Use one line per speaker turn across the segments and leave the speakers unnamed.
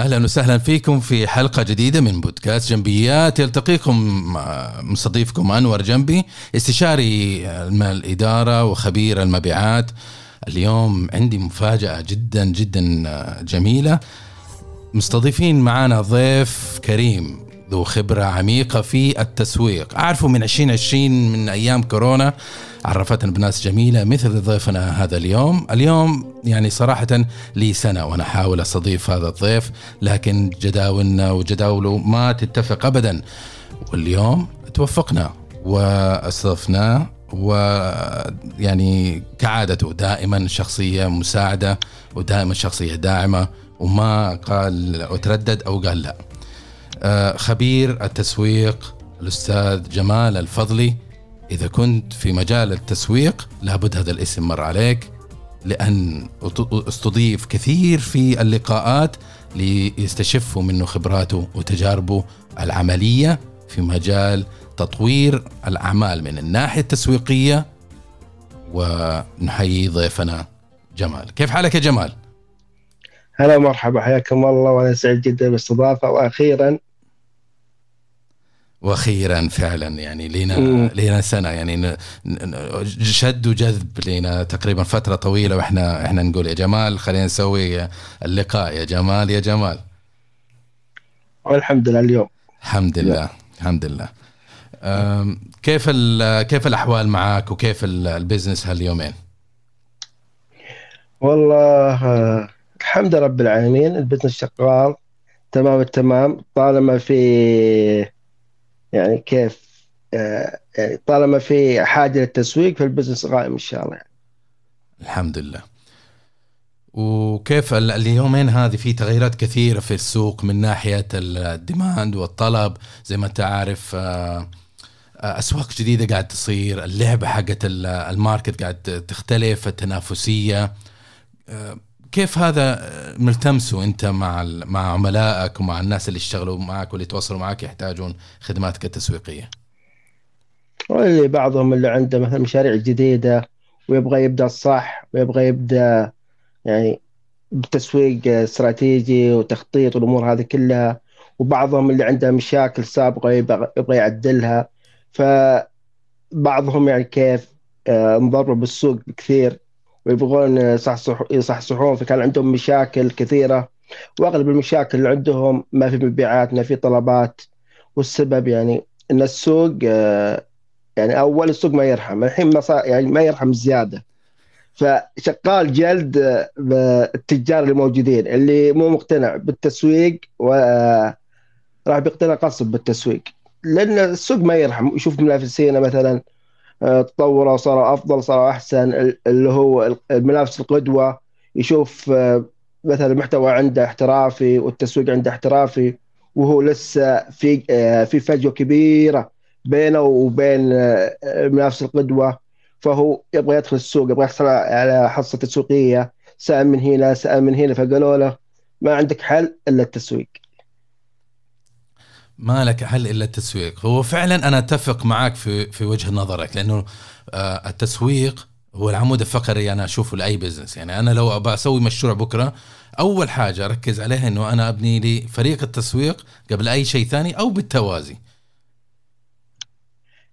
أهلا وسهلا فيكم في حلقة جديدة من بودكاست جنبيات يلتقيكم مستضيفكم أنور جنبي استشاري الاداره وخبير المبيعات. اليوم عندي مفاجأة جدا جدا جميلة. مستضيفين معنا ضيف كريم. ذو خبرة عميقة في التسويق. اعرفه من 2020 من أيام كورونا عرفتنا بناس جميلة مثل ضيفنا هذا اليوم. اليوم يعني صراحة لي سنة وأنا أحاول أستضيف هذا الضيف لكن جداولنا وجداوله ما تتفق أبدا. واليوم توفقنا واستضفناه ويعني كعادته دائما شخصية مساعدة ودائما شخصية داعمة وما قال وتردد أو قال لا. خبير التسويق الأستاذ جمال الفضلي. إذا كنت في مجال التسويق لابد هذا الاسم مر عليك لأن أستضيف كثير في اللقاءات ليستشفوا منه خبراته وتجاربه العملية في مجال تطوير الأعمال من الناحية التسويقية. ونحيي ضيفنا جمال. كيف حالك يا جمال؟
هلا مرحبا حياكم الله وأنا سعيد جدا بالاستضافه وأخيرا
وأخيرا فعلا يعني لينا لينا سنة يعني شد وجذب لينا تقريبا فترة طويلة وإحنا إحنا نقول يا جمال خلينا نسوي اللقاء يا جمال يا جمال.
والحمد لله اليوم.
الحمد لله الحمد لله. كيف كيف الأحوال معك وكيف ال business هاليومين؟
والله الحمد لله رب العالمين ال business شغال. تمام التمام. طالما في يعني كيف آه، يعني طالما في حاجة للتسويق فال business قائم إن شاء الله. يعني.
الحمد لله. وكيف اليومين هذه في تغيرات كثيرة في السوق من ناحية ال demand والطلب. زي ما أنت عارف آه، آه، أسواق جديدة قاعد تصير. اللعبة حقت ال market قاعد تختلف التنافسية. كيف هذا ملتمسه انت مع مع عملائك ومع الناس اللي يشتغلوا معك واللي يتواصلوا معك يحتاجون خدماتك التسويقية؟
واللي بعضهم اللي عنده مثلا مشاريع جديدة ويبغى يبدأ الصح ويبغى يبدأ يعني بتسويق استراتيجي وتخطيط والأمور هذه كلها وبعضهم اللي عنده مشاكل سابقة يبغى يعدلها فبعضهم يعني كيف آه، مضرب بالسوق كثير ويبغون يصحصحون فكان عندهم مشاكل كثيرة وأغلب المشاكل اللي عندهم ما في مبيعات ما في طلبات. والسبب يعني إن السوق آه، يعني أول السوق ما يرحم الحين ما يعني ما يرحم زيادة. فشغال جلد آه، بالتجار الموجودين اللي مو مقتنع بالتسويق و آه، راح بيقتنع قصب بالتسويق. لأن السوق ما يرحم يشوف منافسينه مثلا. تطوروا صاروا أفضل صاروا أحسن. اللي هو المنافس القدوة يشوف آه، مثلا المحتوى عنده احترافي والتسويق عنده احترافي وهو لسه في آه، في فجوة كبيرة بينه وبين آه، المنافس القدوة. فهو يبغى يدخل السوق يبغى يحصل على حصة تسويقية. سأل من هنا سأل من هنا فقالوا له ما عندك حل إلا التسويق.
ما لك حل إلا التسويق. هو فعلا أنا أتفق معك في في وجهه نظرك لأنه آه، التسويق هو العمود الفقري أنا أشوفه لأي business يعني أنا لو أبغى أسوي مشروع بكرة أول حاجة أركز عليها إنه أنا أبني لي فريق التسويق قبل أي شيء ثاني أو بالتوازي.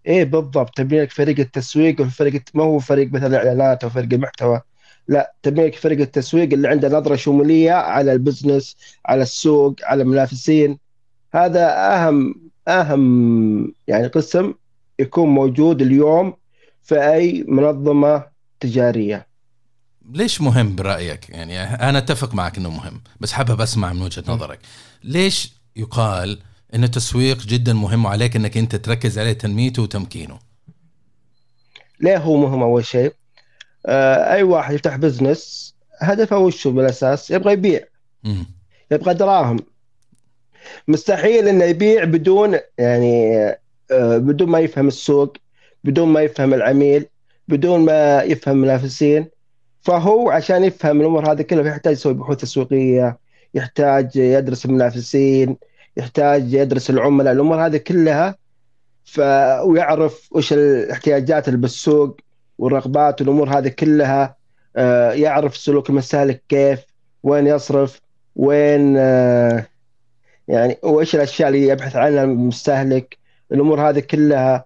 إيه بالضبط. تبني لك فريق التسويق وفريق ما هو فريق مثلا إعلانات أو فريق المحتوى. لا تبني لك فريق التسويق اللي عنده نظرة شمولية على ال business على السوق على المنافسين. هذا أهم أهم يعني قسم يكون موجود اليوم في أي منظمة تجارية.
ليش مهم برأيك؟ يعني أنا أتفق معك إنه مهم بس حابب أسمع من وجهة نظرك. ليش يقال إن التسويق جدا مهم وعليك إنك أنت تركز عليه تنميته وتمكينه؟
ليه هو مهم أول شيء. آه أي واحد يفتح بزنس هدفه وشه بالأساس؟ يبغى يبيع. م. يبغى دراهم. مستحيل إنه يبيع بدون يعني آه، بدون ما يفهم السوق بدون ما يفهم العميل بدون ما يفهم المنافسين. فهو عشان يفهم الأمور هذه كلها يحتاج يسوي بحوث تسويقية يحتاج يدرس المنافسين يحتاج يدرس العملاء. الأمور هذه كلها ف ويعرف وش الاحتياجات اللي بالسوق والرغبات والأمور هذه كلها آه، يعرف سلوك المستهلك كيف وين يصرف وين آه، يعني وإيش الأشياء اللي يبحث عنها المستهلك؟ الأمور هذه كلها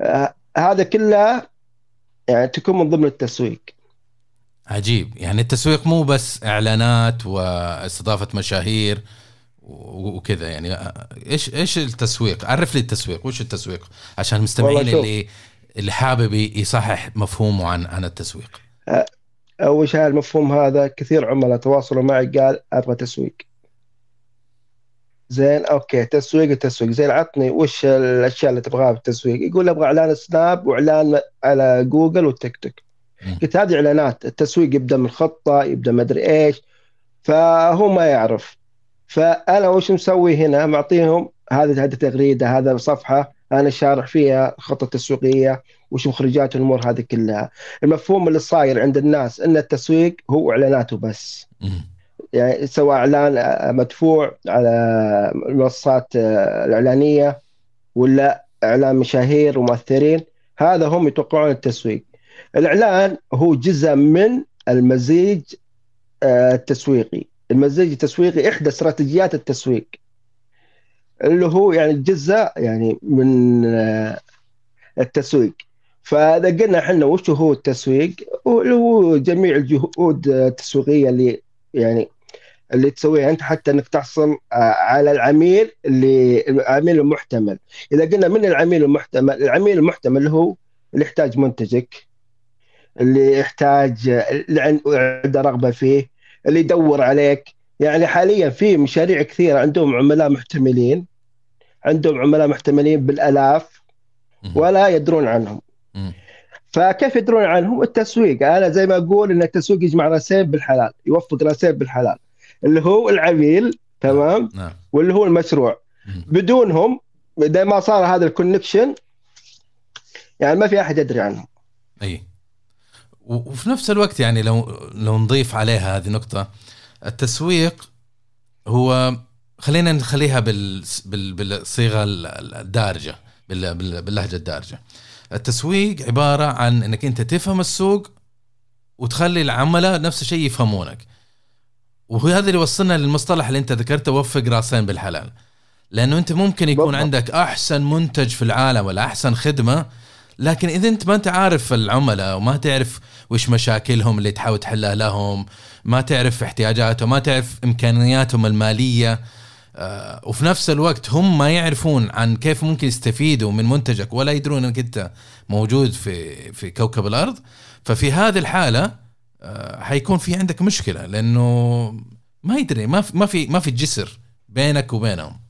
آه، هذا كلها يعني تكون من ضمن التسويق.
عجيب. يعني التسويق مو بس إعلانات وإستضافة مشاهير وكذا. يعني إيش إيش التسويق؟ عرف لي التسويق. وش التسويق؟ عشان المستمعين اللي اللي حابب يصحح مفهومه عن عن التسويق.
أول شيء المفهوم هذا كثير عملاء تواصلوا معي قال أبغى تسويق. زين okay تسويق التسويق زين عطني وش الأشياء اللي تبغاها بالتسويق. يقول أبغى إعلان سناب وإعلان على جوجل والتيك توك. قلت هذه إعلانات. التسويق يبدأ من خطه يبدأ ما أدري إيش. فهو ما يعرف. فأنا وش مسوي هنا؟ معطيهم هذه هذه تغريدة هذا صفحة أنا شارح فيها خطة تسويقية وش مخرجات الأمور هذه كلها. المفهوم اللي صاير عند الناس إن التسويق هو إعلاناته بس. يعني سواء إعلان مدفوع على المنصات الإعلانية ولا إعلان مشاهير ومؤثرين. هذا هم يتوقعون التسويق. الإعلان هو جزء من المزيج آه، التسويقي. المزيج التسويقي إحدى استراتيجيات التسويق. اللي هو يعني جزء يعني من آه، التسويق. فإذا قلنا إحنا وش هو التسويق اللي هو جميع الجهود التسويقية اللي يعني اللي تسويها أنت حتى إنك تحصل آه، على العميل اللي العميل المحتمل. إذا قلنا من العميل المحتمل العميل المحتمل اللي هو اللي يحتاج منتجك اللي يحتاج اللي عنده رغبة فيه اللي يدور عليك. يعني حاليا في مشاريع كثيرة عندهم عملاء محتملين عندهم عملاء محتملين بالألاف ولا يدرون عنهم. فكيف يدرون عنهم؟ التسويق. أنا زي ما أقول إن التسويق يجمع راسين بالحلال يوفق راسين بالحلال. اللي هو العميل تمام؟ نعم. نعم. واللي هو المشروع. بدونهم إذا ما صار هذا الكونكشن يعني ما في أحد يدري عنهم.
أي. وفي نفس الوقت يعني لو لو نضيف عليها هذه نقطة التسويق هو خلينا نخليها بال بالصيغة الدارجة باللهجة الدارجة. التسويق عبارة عن إنك أنت تفهم السوق وتخلي العملاء نفس الشيء يفهمونك. وهو هذا اللي وصلنا للمصطلح اللي انت ذكرته وفق راسين بالحلال لأنه أنت ممكن يكون بالضبط. عندك أحسن منتج في العالم ولا أحسن خدمة لكن إذا أنت ما أنت عارف العملاء وما تعرف وش مشاكلهم اللي تحاول تحلها لهم ما تعرف احتياجاتهم ما تعرف إمكانياتهم المالية آه، وفي نفس الوقت هم ما يعرفون عن كيف ممكن يستفيدوا من منتجك ولا يدرون إنك أنت موجود في في كوكب الأرض ففي هذه الحالة حيكون في عندك مشكلة لأنه ما يدري ما في ما في ما في جسر بينك وبينهم.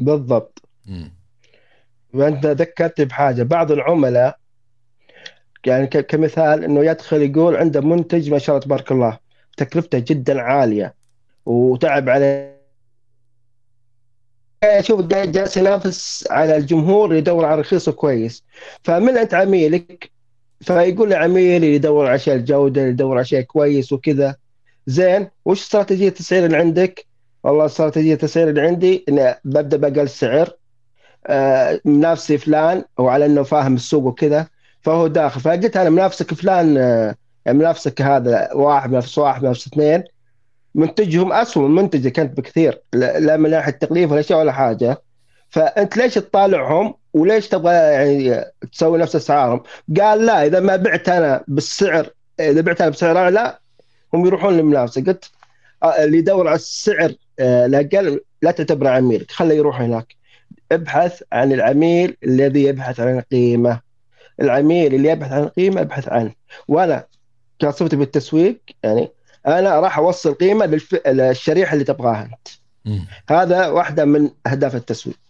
بالضبط. وأنت ذكرت بحاجة بعض العملاء يعني كمثال إنه يدخل يقول عنده منتج ما شاء الله تبارك الله تكلفته جدا عالية وتعب عليه. شوف جالس ينافس على الجمهور يدور على رخيص وكويس فمن أنت عميلك فيقول لعميلي يدور على شيء الجودة يدور على شيء كويس وكذا. زين وش استراتيجية التسعير اللي عندك؟ والله استراتيجية التسعير اللي عندي إني ببدأ بأقل سعر. آه منافسي فلان وعلى إنه فاهم السوق وكذا فهو داخل. فقلت أنا منافسك فلان آه منافسك هذا واحد منافس واحد منافس اثنين. منتجهم اسوء من منتجك أنت بكثير لا من ناحية التكليف ولا شيء ولا حاجة. فأنت ليش تطالعهم وليش تبغى يعني تسوي نفس أسعارهم؟ قال لا إذا ما بعت أنا بالسعر إذا بعت أنا بسعر أعلى هم يروحون للمنافسة. قلت آه، اللي يدور على السعر آه، الاقل لا تعتبره عميلك خله يروح هناك. ابحث عن العميل الذي يبحث عن القيمه العميل اللي يبحث عن القيمه ابحث عنه. وأنا كصفتي بالتسويق يعني أنا راح أوصل قيمة. للشريحه اللي تبغاها أنت. هذا واحدة من أهداف التسويق.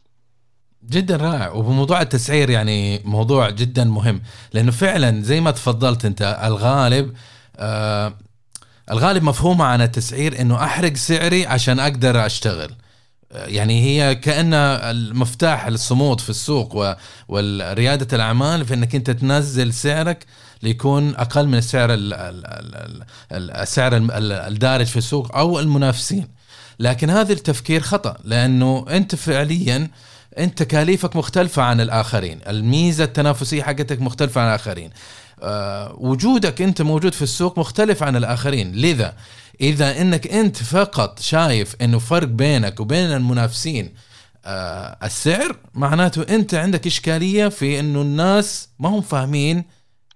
جدا رائع. وبموضوع التسعير يعني موضوع جدا مهم. لأنه فعلا زي ما تفضلت أنت الغالب آه الغالب مفهومه عن التسعير إنه أحرق سعري عشان أقدر أشتغل. آه، يعني هي كأن المفتاح للصمود في السوق وريادة الأعمال في أنك أنت تنزل سعرك ليكون أقل من السعر السعر الدارج في السوق أو المنافسين. لكن هذا التفكير خطأ لأنه أنت فعليا انت تكاليفك مختلفة عن الآخرين. الميزة التنافسية حقتك مختلفة عن الآخرين. أه وجودك انت موجود في السوق مختلف عن الآخرين. لذا؟ إذا إنك انت فقط شايف إنه فرق بينك وبين المنافسين آه السعر معناته انت عندك إشكالية في إنه الناس ما هم فاهمين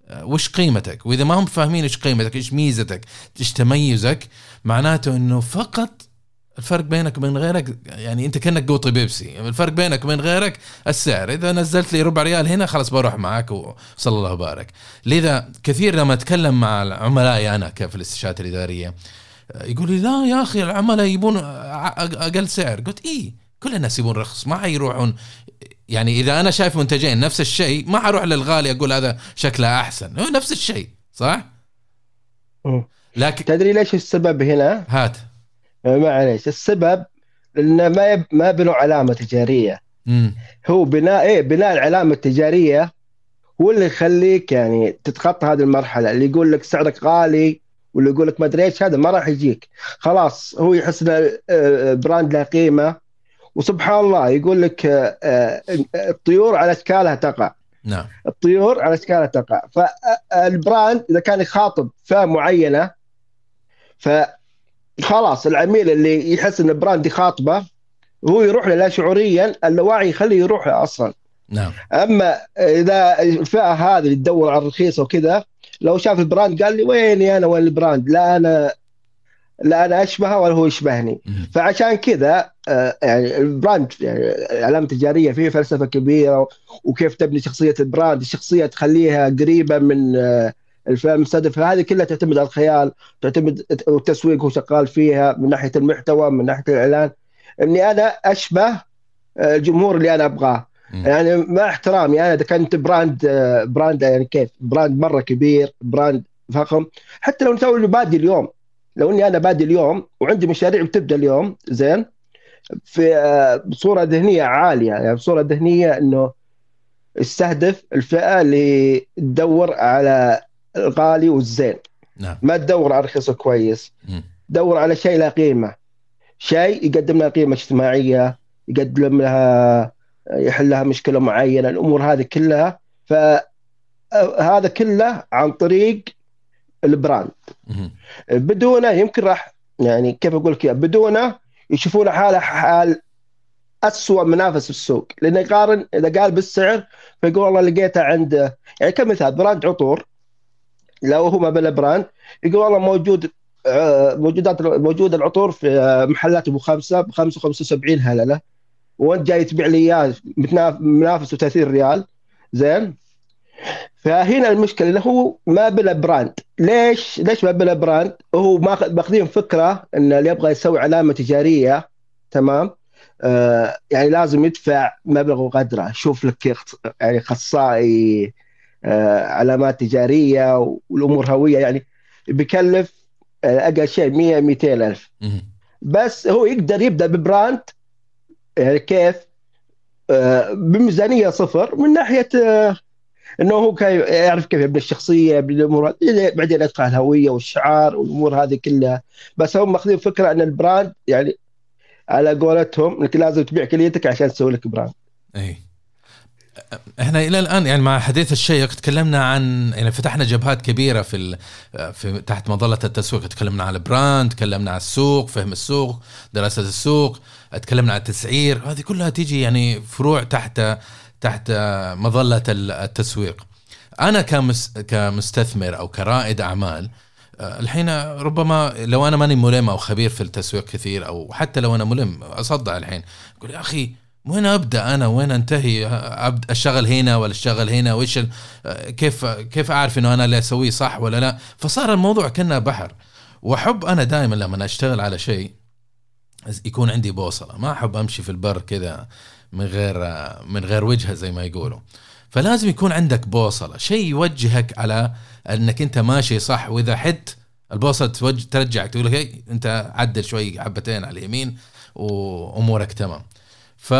آه وش قيمتك. وإذا ما هم فاهمين إيش قيمتك إيش ميزتك إيش تميزك معناته إنه فقط الفرق بينك وبين غيرك يعني أنت كأنك قوطي بيبسي. الفرق بينك وبين غيرك السعر. إذا نزلت لي ربع ريال هنا خلاص بروح معك وصلى الله وبارك. لذا كثير لما أتكلم مع عملائي أنا كيف الاستشارات الإدارية يقول لي لا يا أخي العملاء يبون أقل سعر. قلت إيه كل الناس يبون رخص ما حيروحون. يعني إذا أنا شايف منتجين نفس الشيء ما حروح للغالي أقول هذا شكله أحسن. هو نفس الشيء صح؟
لكن تدري ليش السبب هنا؟
هات.
معليش. السبب إنه ما يب... ما بنوا علامة تجارية.
مم.
هو بناء إيه بناء العلامة التجارية هو اللي يخليك يعني تتخطى هذه المرحلة اللي يقول لك سعرك غالي واللي يقول لك ما أدري إيش هذا ما راح يجيك. خلاص هو يحس ان آه، brand له قيمة. وسبحان الله يقول لك آه، الطيور على إشكالها تقع.
نعم.
الطيور على إشكالها تقع. فال brand إذا كان يخاطب فئة معينة ف خلاص العميل اللي يحس إن ال brand يخاطبه هو يروح له لا شعوريا اللاوعي يخليه يروح له أصلا.
نعم.
أما إذا الفئة هذه اللي تدور على الرخيص وكذا لو شاف ال brand قال لي ويني أنا وين ال brand؟ لا أنا لا أنا أشبهه ولا هو يشبهني. فعشان كذا آه، يعني ال brand يعني العلامه التجارية فيه فلسفة كبيرة وكيف تبني شخصية ال brand الشخصيه تخليها قريبة من آه، الفئة المستهدفة. هذه كلها تعتمد على الخيال تعتمد التسويق هو شغال فيها من ناحية المحتوى من ناحية الإعلان. اني أنا أشبه آه، الجمهور اللي أنا أبغاه. يعني مع احترامي أنا إذا كنت brand آه، brand يعني كيف؟ brand مرة كبير brand فخم. حتى لو نسوي بادي اليوم. لو إني أنا بادي اليوم وعندي مشاريع بتبدأ اليوم زين في آه، بصورة ذهنية عالية. يعني بصورة ذهنية إنه استهدف الفئة اللي تدور على الغالي والزين.
نعم.
ما تدور على رخيص كويس. دور على شيء له قيمة. شيء يقدم لها قيمة اجتماعية يقدم لها يحل لها مشكلة معينة. الأمور هذه كلها فهذا كله عن طريق البراند. بدونه يمكن راح يعني كيف أقول لك بدونه يشوفون حاله حال اسوء منافس في السوق. لأنه يقارن إذا قال بالسعر فيقول والله لقيته عند يعني كمثال brand عطور. لو هو ما بنى brand. يقول والله موجود آه، موجودات موجود العطور في آه، محلات أبو خمسة ب 5 75 هلله وأنت جاي تبيع لي إياه منافس 30 ريال. زين. فهنا المشكلة اللي هو ما بنى brand. ليش؟ ليش ما بنى brand؟ هو ماخذين فكرة إن اللي يبغى يسوي علامة تجارية تمام؟ آه يعني لازم يدفع مبلغ وقدره. شوف لك يعني اخصائي علامات تجارية والأمور هوية يعني بيكلف آه، أقل شيء 100 200 ألف. بس هو يقدر يبدأ ببراند يعني كيف؟ آه، بميزانية صفر من ناحية إنه هو يعرف كيف يبني الشخصية يبني الأمور بعدين يدخل الهوية والشعار والأمور هذه كلها. بس هم ماخذين فكرة إن ال brand يعني على قولتهم إنك لازم تبيع كليتك عشان تسوي لك brand.
اي إحنا إلى الآن يعني مع حديثك الشيق تكلمنا عن يعني فتحنا جبهات كبيرة في, في تحت مظلة التسويق. تكلمنا عن ال brand تكلمنا عن السوق فهم السوق دراسة السوق تكلمنا عن التسعير. هذه كلها تيجي يعني فروع تحت تحت مظلة التسويق. أنا كمس كمستثمر أو كرائد أعمال الحين ربما لو أنا ماني ملم أو خبير في التسويق كثير أو حتى لو أنا ملم أصدع الحين. أقول يا أخي وين أبدأ أنا؟ وين أنتهي؟ أبدأ أشتغل هنا ولا أشتغل هنا؟ وإيش كيف كيف أعرف إنه أنا اللي أسويه صح ولا لا؟ فصار الموضوع كأنه بحر. وأحب أنا دائما لما أشتغل على شيء يكون عندي بوصلة. ما أحب أمشي في البر كذا من غير من غير وجهة زي ما يقولوا. فلازم يكون عندك بوصلة. شيء يوجهك على إنك أنت ماشي صح. وإذا حت البوصلة توجه ترجعك تقول لك أنت عدل شوي حبتين على اليمين وأمورك تمام. ف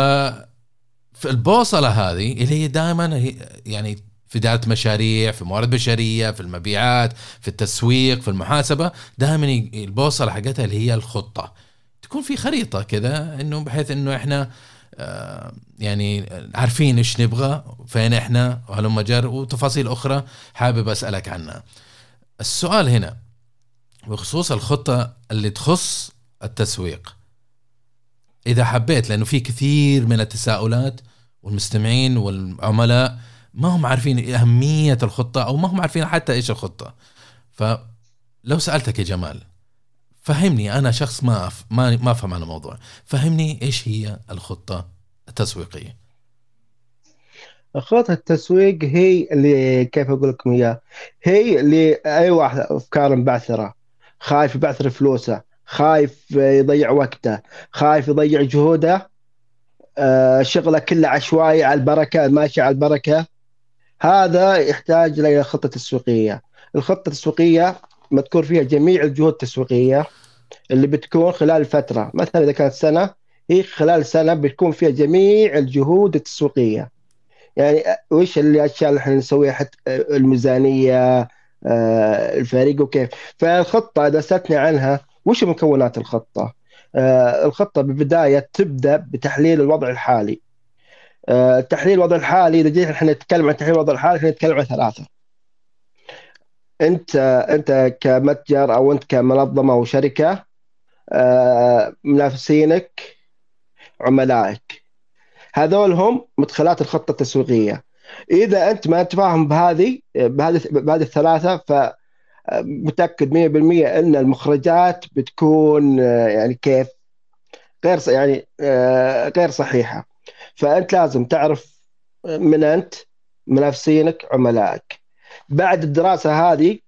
في البوصلة هذه اللي هي دائما يعني في إدارة مشاريع في موارد بشرية في المبيعات في التسويق في المحاسبة دائما البوصلة حقتها اللي هي الخطة. تكون في خريطة كذا إنه بحيث إنه إحنا آه، يعني عارفين إيش نبغى فين إحنا وهلم جر وتفاصيل أخرى حابب أسألك عنها. السؤال هنا بخصوص الخطة اللي تخص التسويق. إذا حبيت لأنه في كثير من التساؤلات والمستمعين والعملاء ما هم عارفين أهمية الخطة أو ما هم عارفين حتى إيش الخطة. فلو سألتك يا جمال فهمني أنا شخص ما أف... ما ما أفهم عن الموضوع. فهمني إيش هي الخطة التسويقية؟
خطة التسويق هي اللي كيف أقول لكم اياها هي اللي أي واحد افكار مبعثره خايف يبعثر فلوسه خايف يضيع وقته خايف يضيع جهوده. آه، شغله كله عشوائي على البركه ماشي على البركه. هذا يحتاج إلى خطه تسويقيه الخطة التسويقية مذكور فيها جميع الجهود التسويقية اللي بتكون خلال فترة. مثلا إذا كانت سنة هي خلال سنة بتكون فيها جميع الجهود التسويقية. يعني وش الأشياء اللي إحنا نسويها؟ حتى الميزانية آه، الفريق وكيف. فالخطة اذا سالتني عنها وش مكونات الخطة؟ آه، الخطة بالبداية تبدأ بتحليل الوضع الحالي. آه، تحليل الوضع الحالي إذا جينا إحنا نتكلم عن تحليل الوضع الحالي إحنا نتكلم عن ثلاثة. أنت أنت كمتجر أو أنت كمنظمة أو شركة منافسينك عملائك. هذول هم مدخلات الخطة التسويقية. إذا أنت ما تفاهم بهذه بهذه بهذه الثلاثة ف متأكد 100% إن المخرجات بتكون يعني كيف؟ غير يعني غير صحيحة. فأنت لازم تعرف من أنت منافسينك عملائك. بعد الدراسة هذه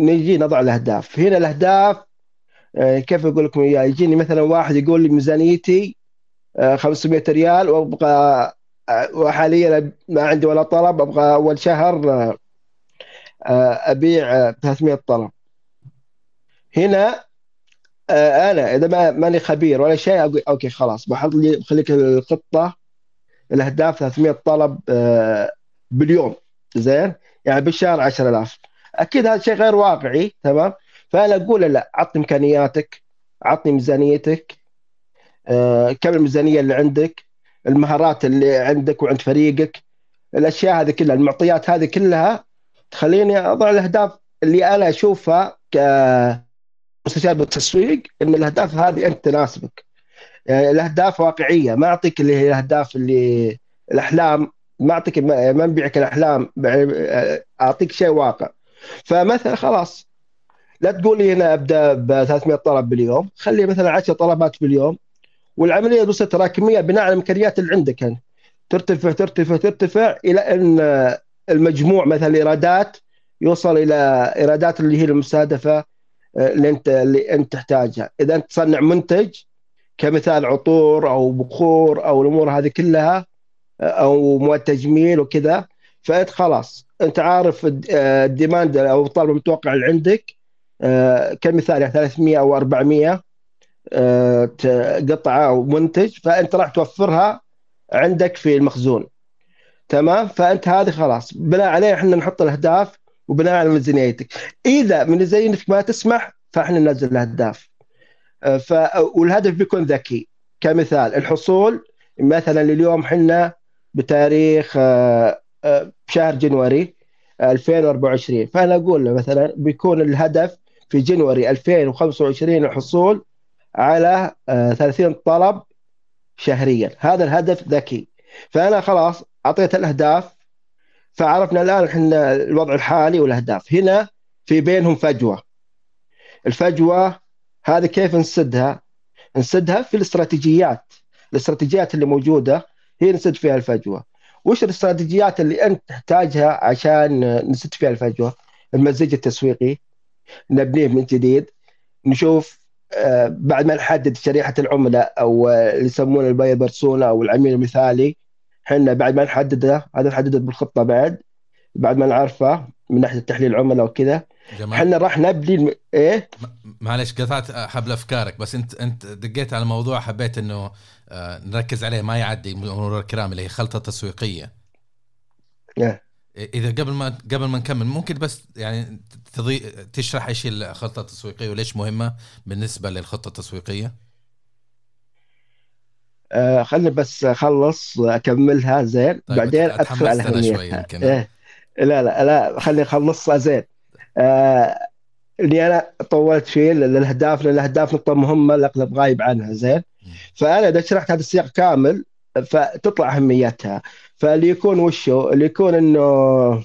نجي نضع الأهداف. هنا الأهداف كيف أقول لكم إياها؟ يجيني مثلا واحد يقول لي ميزانيتي 500 ريال وأبغى وحاليا ما عندي ولا طلب أبغى أول شهر آه، أبيع 300 طلب. هنا آه، أنا إذا ما ماني خبير ولا شيء أقول أوكي خلاص بحط لي بخليك الخطة الأهداف 300 طلب آه، باليوم. زين؟ يعني بالشهر 10000 أكيد هذا شيء غير واقعي تمام؟ فأنا أقول لا عطني إمكانياتك عطني ميزانيتك كم الميزانية اللي عندك المهارات اللي عندك وعند فريقك الأشياء هذه كلها المعطيات هذه كلها تخليني أضع الأهداف اللي أنا أشوفها كمستشار بالتسويق إن الأهداف هذه أنت تناسبك. يعني الأهداف واقعية ما أعطيك اللي هي الأهداف اللي الأحلام ما أعطيك ما نبيعك الأحلام أعطيك شيء واقع. فمثلا خلاص لا تقول لي هنا أبدأ ب 300 طلب باليوم خلي مثلا 10 طلبات باليوم والعملية بس تراكمية بناء على الامكانيات اللي عندك يعني ترتفع ترتفع ترتفع إلى أن المجموع مثلا الإيرادات يوصل إلى إيرادات اللي هي المستهدفة آه، اللي انت اللي أنت تحتاجها. إذا أنت تصنع منتج كمثال عطور أو بخور أو الأمور هذه كلها آه، أو مواد تجميل وكذا فأنت خلاص أنت عارف آه، الديماند أو الطلب المتوقع اللي عندك كمثال يعني 300 أو 400 قطعة أو منتج فأنت راح توفرها عندك في المخزون. تمام؟ فأنت هذه خلاص. بناء عليه إحنا نحط الأهداف وبناء على ميزانيتك. إذا ميزانيتك ما تسمح فإحنا ننزل الأهداف. أه، ف والهدف بيكون ذكي. كمثال الحصول. مثلا اليوم إحنا بتاريخ أه، أه، شهر جنوري 2024 فأنا أقول له مثلا بيكون الهدف في جنوري 2025 الحصول على 30 طلب شهريا. هذا الهدف ذكي. فأنا خلاص أعطيت الأهداف فعرفنا الآن إحنا الوضع الحالي والأهداف. هنا في بينهم فجوة. الفجوة هذه كيف نسدها؟ نسدها في الاستراتيجيات. الاستراتيجيات اللي موجودة هي نسد فيها الفجوة. وش الاستراتيجيات اللي أنت تحتاجها عشان نسد فيها الفجوة؟ المزيج التسويقي. نبنيه من جديد. نشوف بعد ما نحدد شريحة العملاء أو اللي يسمونه الباير بيرسونا أو العميل المثالي إحنا بعد ما نحدده هذا نحدده بالخطة بعد بعد ما نعرفه من ناحية تحليل العملاء وكذا إحنا راح نبني الم... إيه؟
معلش قطعت حبل افكارك بس أنت أنت دقيت على موضوع حبيت إنه آه، نركز عليه ما يعدي مرور الكرام اللي هي خلطة تسويقية.
إيه.
إذا قبل ما قبل ما نكمل ممكن بس يعني تضي... تشرح إيش الخطه التسويقية وليش مهمة بالنسبة للخطة التسويقية؟
آه خلني بس أخلص اكملها زين.
طيب
بعدين أدخل على شوي يمكن. إيه. لا لا لا خليني أخلصها زين. آه إني أنا طولت فيه للأهداف لأن الأهداف نقطة مهمة الاغلب غايب عنها زين. فأنا إذا شرحت هذا السياق كامل فتطلع أهميتها. فاللي يكون وشو؟ اللي يكون إنه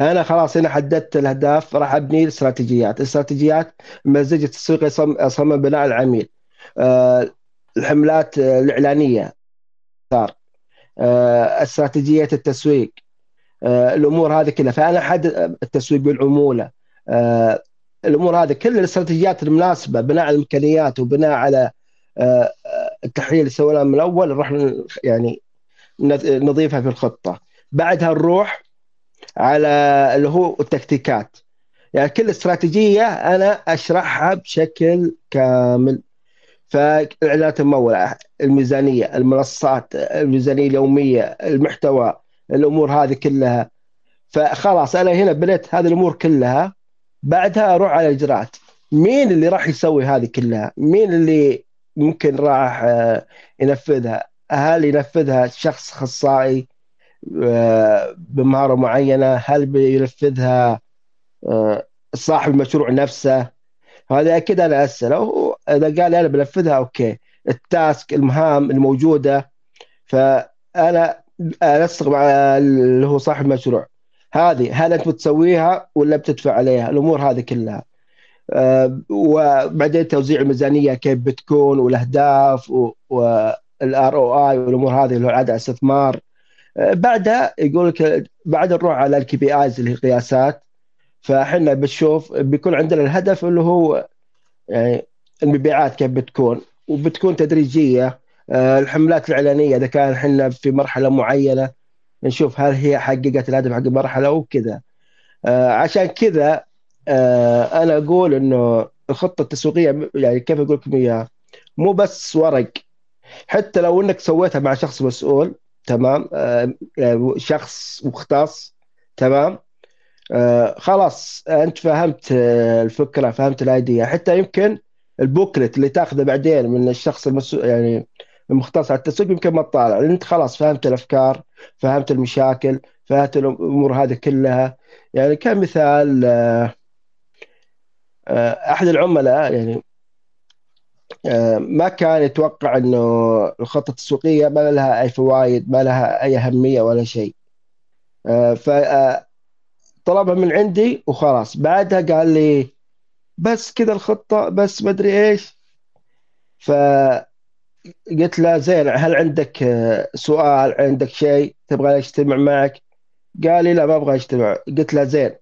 أنا خلاص هنا حددت الأهداف راح أبني الاستراتيجيات الاستراتيجيات مزجه التسويق صمم بناء العميل. أه الحملات الإعلانية. صار. أه استراتيجية التسويق. الأمور هذه كلها. فأنا أحدد التسويق بالعمولة. الأمور هذه كل الاستراتيجيات المناسبة بناء على الإمكانيات وبناء على التحليل اللي سويناه من الأول راح يعني نضيفها في الخطة. بعدها نروح على اللي هو التكتيكات. يعني كل استراتيجية أنا أشرحها بشكل كامل. فالإعلانات الممولة الميزانية المنصات الميزانية اليومية المحتوى الأمور هذه كلها. فخلاص أنا هنا بنيت هذه الأمور كلها. بعدها أروح على الإجراءات. مين اللي راح يسوي هذه كلها؟ مين اللي ممكن راح ينفذها؟ هل ينفذها شخص اخصائي بمهارة معينة؟ هل بينفذها صاحب المشروع نفسه؟ هذا أكيد أنا اساله إذا قال أنا بنفذها okay. ال task المهام الموجودة. فأنا أنسق مع اللي هو صاحب المشروع. هذه هل أنت بتسويها ولا بتدفع عليها؟ الأمور هذه كلها. وبعدين توزيع الميزانية كيف بتكون والأهداف وال ROI والأمور هذه اللي هو عدد استثمار. بعدها يقول لك بعد نروح على ال KPIs اللي هي قياسات. فاحنا بنشوف بيكون عندنا الهدف اللي هو يعني المبيعات كيف بتكون. وبتكون تدريجية. الحملات الإعلانية إذا كان إحنا في مرحلة معينة نشوف هل هي حققت الهدف حق المرحلة أو كذا. عشان كذا أنا أقول إنه الخطة التسويقية يعني كيف أقول لكم إياها مو بس ورق. حتى لو انك سويتها مع شخص مسؤول تمام؟ يعني شخص مختص تمام؟ آه خلاص انت فهمت الفكرة فهمت الأيديا. حتى يمكن البوكلت اللي تاخذه بعدين من الشخص المسؤول يعني المختص على التسويق يمكن ما تطالع. انت خلاص فهمت الأفكار فهمت المشاكل فهمت الأمور هذه كلها. يعني كمثال آه آه أحد العملاء يعني ما كان يتوقع إنه الخطة التسويقيه ما لها أي فوائد ما لها أي أهمية ولا شيء. ف طلبها من عندي وخلاص. بعدها قال لي بس كذا الخطة بس مدري إيش. فقلت له زين هل عندك سؤال عندك شيء تبغى أجتمع معك؟ قال لي لا ما أبغى أجتمع. قلت له زين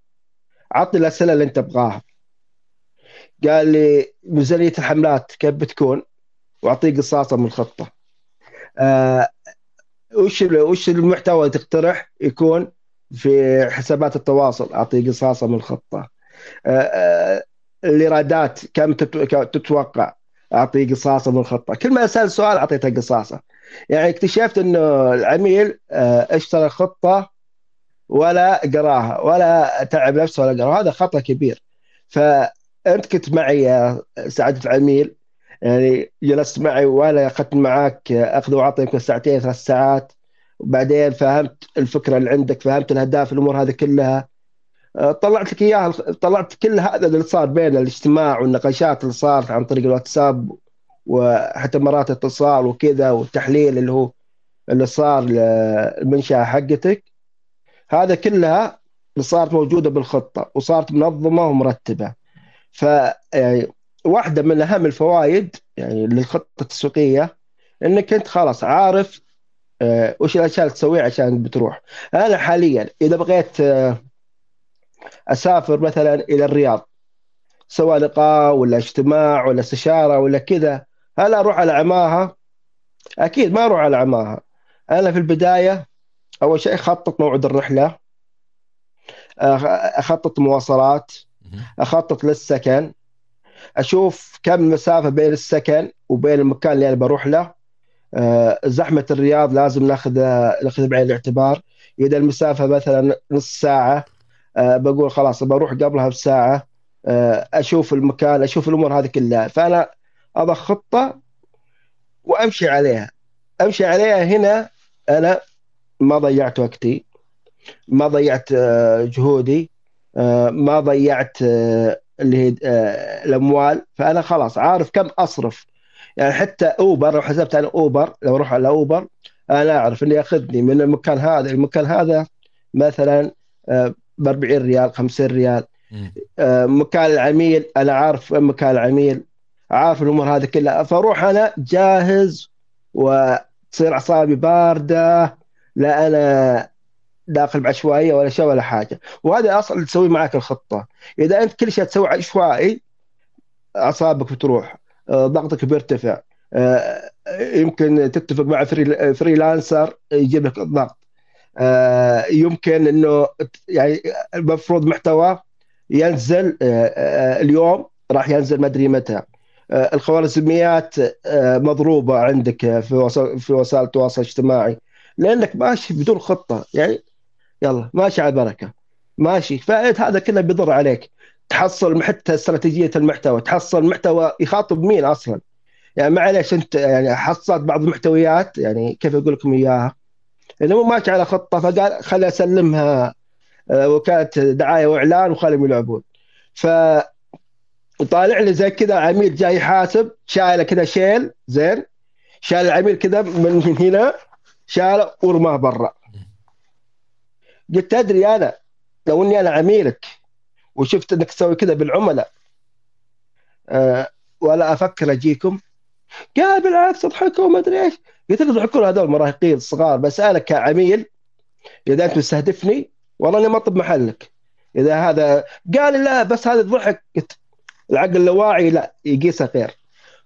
عطني الأسئلة اللي أنت تبغاها. قال لي ميزانية الحملات كيف بتكون؟ وأعطيه قصاصة من الخطة. آه وش وش المحتوى اللي تقترح يكون في حسابات التواصل؟ أعطيه قصاصة من الخطة. آه آه الإيرادات كم تتوقع؟ أعطيه قصاصة من الخطة. كل ما أسأل سؤال أعطيته قصاصة. يعني اكتشفت إنه العميل اشترى خطة ولا قراها ولا تعب نفسه ولا قراها. هذا خطأ كبير. ف أنت كنت معي يا سعادة العميل. يعني جلست معي وأنا أخذت معاك أخذ وعطي يمكن ساعتين ثلاث ساعات. وبعدين فهمت الفكرة اللي عندك فهمت الأهداف الأمور هذه كلها. طلعت لك إياها طلعت كل هذا اللي صار بين الاجتماع والنقاشات اللي صارت عن طريق الواتساب وحتى مرات اتصال وكذا والتحليل اللي هو اللي صار للمنشأة حقتك. هذا كلها صارت موجودة بالخطة وصارت منظمة ومرتبة. ف يعني واحدة من أهم الفوائد يعني للخطة التسويقية إنك أنت خلاص عارف آه وش الأشياء اللي تسويها عشان بتروح أنا حاليا إذا بغيت آه أسافر مثلا إلى الرياض سواء لقاء ولا اجتماع ولا استشارة ولا كذا هل أروح على عماها؟ أكيد ما أروح على عماها أنا في البداية أول شيء أخطط موعد الرحلة أخطط مواصلات أخطط للسكن. أشوف كم المسافه بين السكن وبين المكان اللي أنا بروح له. أه زحمة الرياض لازم ناخذ ناخذ بعين الاعتبار. إذا المسافة مثلا نص ساعة أه بقول خلاص بروح قبلها بساعة. أه أشوف المكان أشوف الأمور هذه كلها. فأنا اضع خطة وأمشي عليها. أمشي عليها هنا أنا ما ضيعت وقتي ما ضيعت جهودي. آه، ما ضيعت آه، اللي هي آه، الأموال. فأنا خلاص عارف كم أصرف. يعني حتى أوبر لو حسبت أنا أوبر لو أروح على أوبر أنا أعرف اللي يأخذني من المكان هذا. المكان هذا مثلا ب 40 ريال 50 ريال. مكان العميل أنا عارف وين مكان العميل عارف الأمور هذه كلها. فأروح أنا جاهز وتصير أعصابي باردة لا أنا داخل بعشوائيه ولا شيء ولا حاجة. وهذا أصلا اللي تسوي معك الخطة. إذا أنت كل شيء تسوي عشوائي أعصابك بتروح آه، ضغطك بيرتفع آه، يمكن تتفق مع فريلانسر يجيب لك الضغط. آه، يمكن إنه يعني المفروض محتوى ينزل اليوم راح ينزل ما أدري متى. الخوارزميات مضروبة عندك في وسائل التواصل الاجتماعي. لأنك ماشي بدون خطة. يعني يلا ماشي على بركه ماشي. فهذا كله بيضر عليك. تحصل حتى استراتيجية المحتوى. تحصل محتوى يخاطب مين أصلا؟ يعني معلش أنت يعني حصلت بعض المحتويات يعني كيف أقول لكم إياها؟ إنه مو ماشي على خطة فقال خلي أسلمها آه، وكاله دعاية وإعلان وخليهم يلعبون. ف طالع لي زي كذا عميل جاي يحاسب شايله كذا شيل زين؟ شال العميل كذا من هنا شاله ورماه برا. قلت أدري أنا لو إني أنا عميلك وشفت إنك تسوي كذا بالعملاء أه ولا أفكر أجيكم. قال بالعكس أضحكوا ما أدري إيش. قلت له يضحكون هذول المراهقين الصغار. بس أنا كعميل إذا أنت مستهدفني والله اني ما أطب محلك. إذا هذا قال لا بس هذا ضحك. قلت العقل اللاواعي لا يقيسها غير.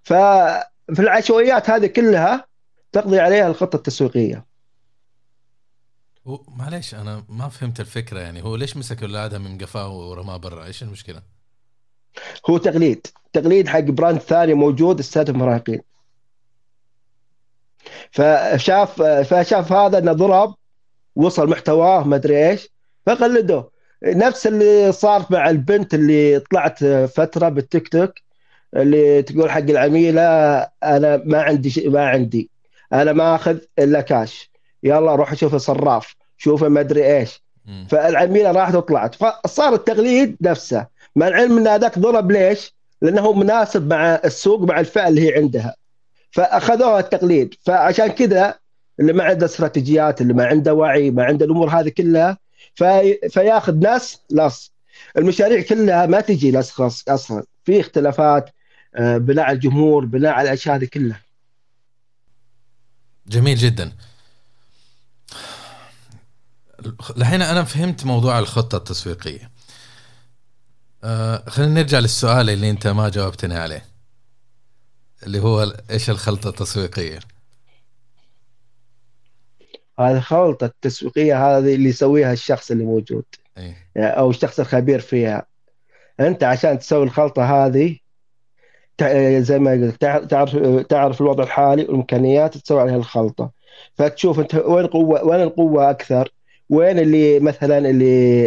ففي العشوائيات هذه كلها تقضي عليها الخطة التسويقية.
معليش أنا ما فهمت الفكرة يعني. هو ليش مسك اولادها من قفاه ورماه برا؟ إيش المشكلة؟
هو تقليد. تقليد حق براند ثاني موجود استهدف مراهقين. فشاف فشاف هذا إنه ضرب وصل محتواه ما أدري إيش. فقلده. نفس اللي صار مع البنت اللي طلعت فترة بالتيك توك اللي تقول حق العميلة أنا ما عندي ما عندي. أنا ما أخذ إلا كاش يلا روح شوف الصراف شوف ما أدري إيش. فالعميله راحت وطلعت. فصار التقليد نفسه. مع العلم إن هذاك ضرب ليش؟ لأنه مناسب مع السوق مع الفئة اللي هي عندها. فأخذوها التقليد. فعشان كذا اللي ما عنده استراتيجيات اللي ما عنده وعي ما عنده الأمور هذه كلها في... فياخذ ناس لص. المشاريع كلها ما تجي لص أصلا. في اختلافات آه، بناء على الجمهور بناء على الأشياء هذه كلها.
جميل جدا. الحين أنا فهمت موضوع الخطة التسويقية. آه خلينا نرجع للسؤال اللي أنت ما جاوبتني عليه اللي هو إيش الخلطة التسويقية؟
هذه الخلطه التسويقية هذه اللي يسويها الشخص اللي موجود. أيه. أو الشخص الخبير فيها. أنت عشان تسوي الخلطة هذه زي ما قلت تعرف تعرف الوضع الحالي والإمكانيات تسوي عليها الخلطة. فتشوف أنت وين القوه وين القوة أكثر؟ وين اللي مثلا اللي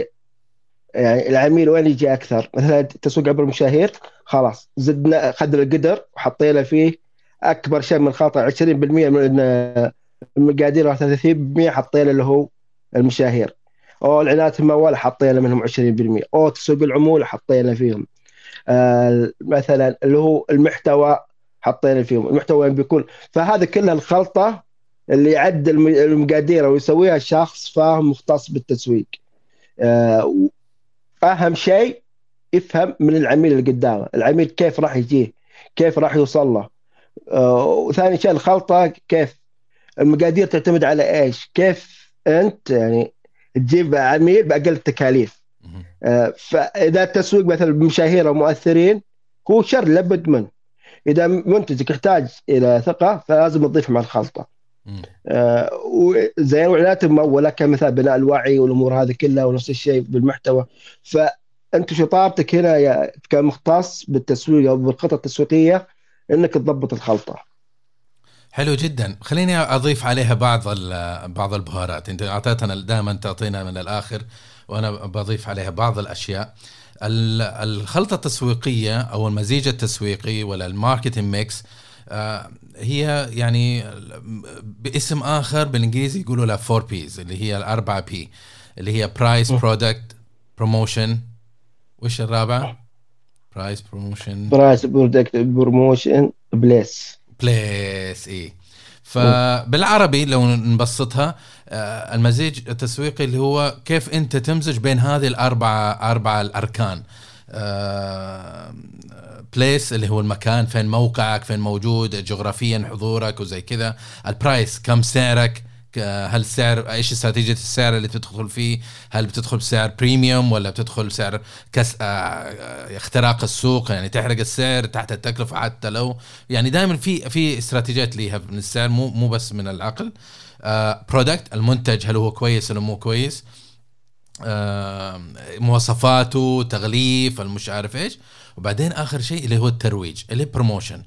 يعني العميل وين يجي أكثر؟ مثلا تسوق عبر المشاهير خلاص زدنا خدنا القدر وحطينا فيه أكبر شيء من الخطا 20% من المقادير 30% حطينا اللي هو المشاهير أو الاعلانات الموال حطينا منهم 20% أو تسوق العمولة حطينا فيهم. آه مثلا اللي هو المحتوى حطينا فيهم. المحتوى وين بيكون. فهذا كله الخلطه اللي يعدل المقادير ويسويها شخص فاهم مختص بالتسويق. آه، أهم شيء افهم من العميل اللي قدامه. العميل كيف راح يجيه؟ كيف راح يوصل له؟ آه، وثاني شيء الخلطة كيف؟ المقادير تعتمد على إيش؟ كيف أنت يعني تجيب عميل بأقل التكاليف؟ آه، فإذا التسويق مثلا بمشاهير أو مؤثرين هو شر لابد منه. إذا منتجك يحتاج إلى ثقة فلازم تضيف مع الخلطة. زي الإعلانات المموله كمثال بناء الوعي والأمور هذه كلها ونفس الشيء بالمحتوى. فأنت شطارتك هنا كمختص بالتسويق أو بالخطط التسويقية إنك تضبط الخلطة.
حلو جدا. خليني أضيف عليها بعض بعض البهارات. أنت أعطيتنا دائما تعطينا من الآخر وأنا بضيف عليها بعض الأشياء. الخلطة التسويقية أو المزيج التسويقي ولا ال marketing mix آه، هي يعني باسم آخر بالإنجليزي يقولوا لها 4 Ps اللي هي الأربعة P اللي هي price product promotion وش الرابعه؟ برايس بروموشن
برايس برودكت بروموشن بليس
place اي فبالعربي لو نبسطها آه، المزيج التسويقي اللي هو كيف أنت تمزج بين هذه الأربعة أربعة الأركان. place اللي هو المكان فين موقعك فين موجود جغرافيا حضورك وزي كذا. ال price كم سعرك؟ هل السعر إيش استراتيجية السعر اللي تدخل فيه؟ هل بتدخل بسعر premium ولا بتدخل بسعر كس آه، آه، اختراق السوق؟ يعني تحرق السعر تحت التكلفة حتى لو. يعني دائما في في استراتيجيات ليها من السعر مو مو بس من العقل. product آه، المنتج هل هو كويس ولا مو كويس؟ مواصفاته تغليف المش عارف إيش؟ وبعدين آخر شيء اللي هو الترويج اللي promotion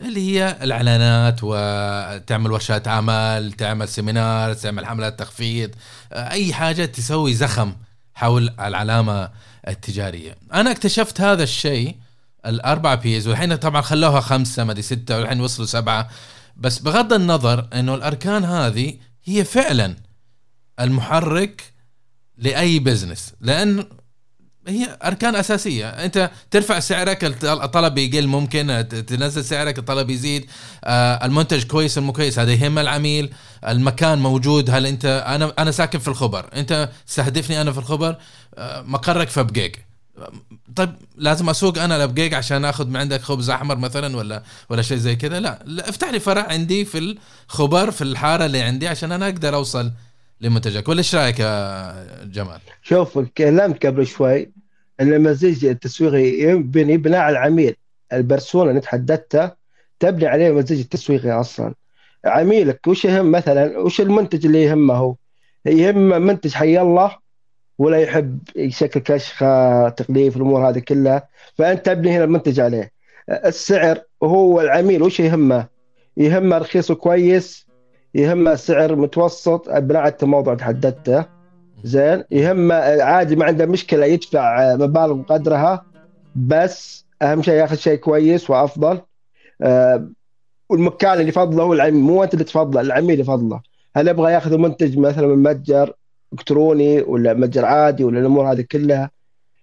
اللي هي الإعلانات وتعمل ورشات عمل تعمل seminar تعمل حملات تخفيض أي حاجة تسوي زخم حول العلامة التجارية. أنا اكتشفت هذا الشيء الأربع Ps والحين طبعا خلوها خمسة ما أدري ستة والحين وصلوا سبعة. بس بغض النظر إنه الأركان هذه هي فعلا المحرك لأي business لأن هي أركان أساسية. أنت ترفع سعرك الطلب يقل ممكن تنزل سعرك الطلب يزيد. آه، المنتج كويس مو كويس هذا يهم العميل. المكان موجود. هل أنت أنا أنا ساكن في الخبر. أنت استهدفني أنا في الخبر. آه، مقرك في بقيق طيب لازم أسوق أنا لبقيق عشان آخذ من عندك خبز أحمر مثلا ولا ولا شيء زي كذا؟ لا, لا افتح لي فرع عندي في الخبر في الحارة اللي عندي عشان أنا أقدر أوصل لمنتجك. ولا إيش رأيك يا جمال؟
شوف كلمت قبل شوي إن المزيج التسويقي يبني بناء على العميل البرسونا اللي تحددتها تبني عليه المزيج التسويقي أصلا. عميلك وش يهم مثلا؟ وش المنتج اللي يهمه هو؟ يهم منتج حي الله ولا يحب يشكل كشخه تغليف الأمور هذه كلها؟ فأنت تبني هنا المنتج عليه. السعر هو العميل وش يهمه؟ يهمه رخيص وكويس يهمه سعر متوسط بناء على الموضوع تحددته زين. يهم عادي ما عنده مشكلة يدفع مبالغ قدرها بس أهم شيء ياخذ شيء كويس وأفضل. أه والمكان اللي يفضله هو العميل مو أنت اللي تفضله العميل يفضله هل يبغى ياخذ منتج مثلا من متجر إلكتروني ولا متجر عادي ولا الأمور هذه كلها؟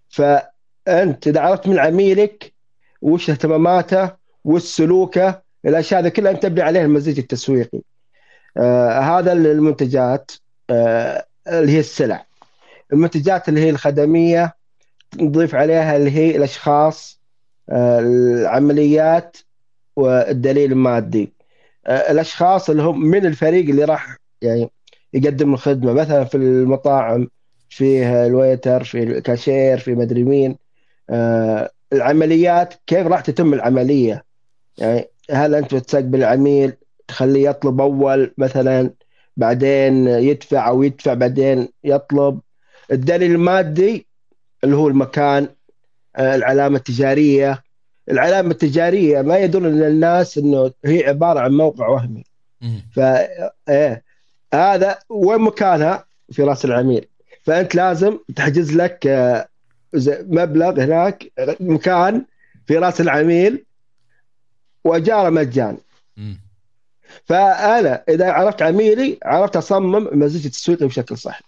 فأنت إذا عرفت من عميلك وش اهتماماته وش سلوكه الأشياء هذه كلها أنت تبني عليها المزيج التسويقي. آه هذا المنتجات آه اللي هي السلع. المنتجات اللي هي الخدمية نضيف عليها اللي هي الأشخاص آه، العمليات والدليل المادي. آه، الأشخاص اللي هم من الفريق اللي راح يعني يقدم الخدمة مثلا في المطاعم فيه ال waiter في الكاشير في مدري مين. آه، العمليات كيف راح تتم العملية؟ يعني هل أنت بتستقبل العميل تخليه يطلب أول مثلا بعدين يدفع أو يدفع بعدين يطلب. الدليل المادي اللي هو المكان آه، العلامة التجارية. العلامة التجارية ما يدل للناس إنه هي عبارة عن موقع وهمي. ف إيه. هذا وين مكانها؟ في رأس العميل. فأنت لازم تحجز لك آه، مبلغ هناك مكان في رأس العميل واجاره مجان فأنا إذا عرفت عميلي عرفت أصمم مزيج التسويقي بشكل صح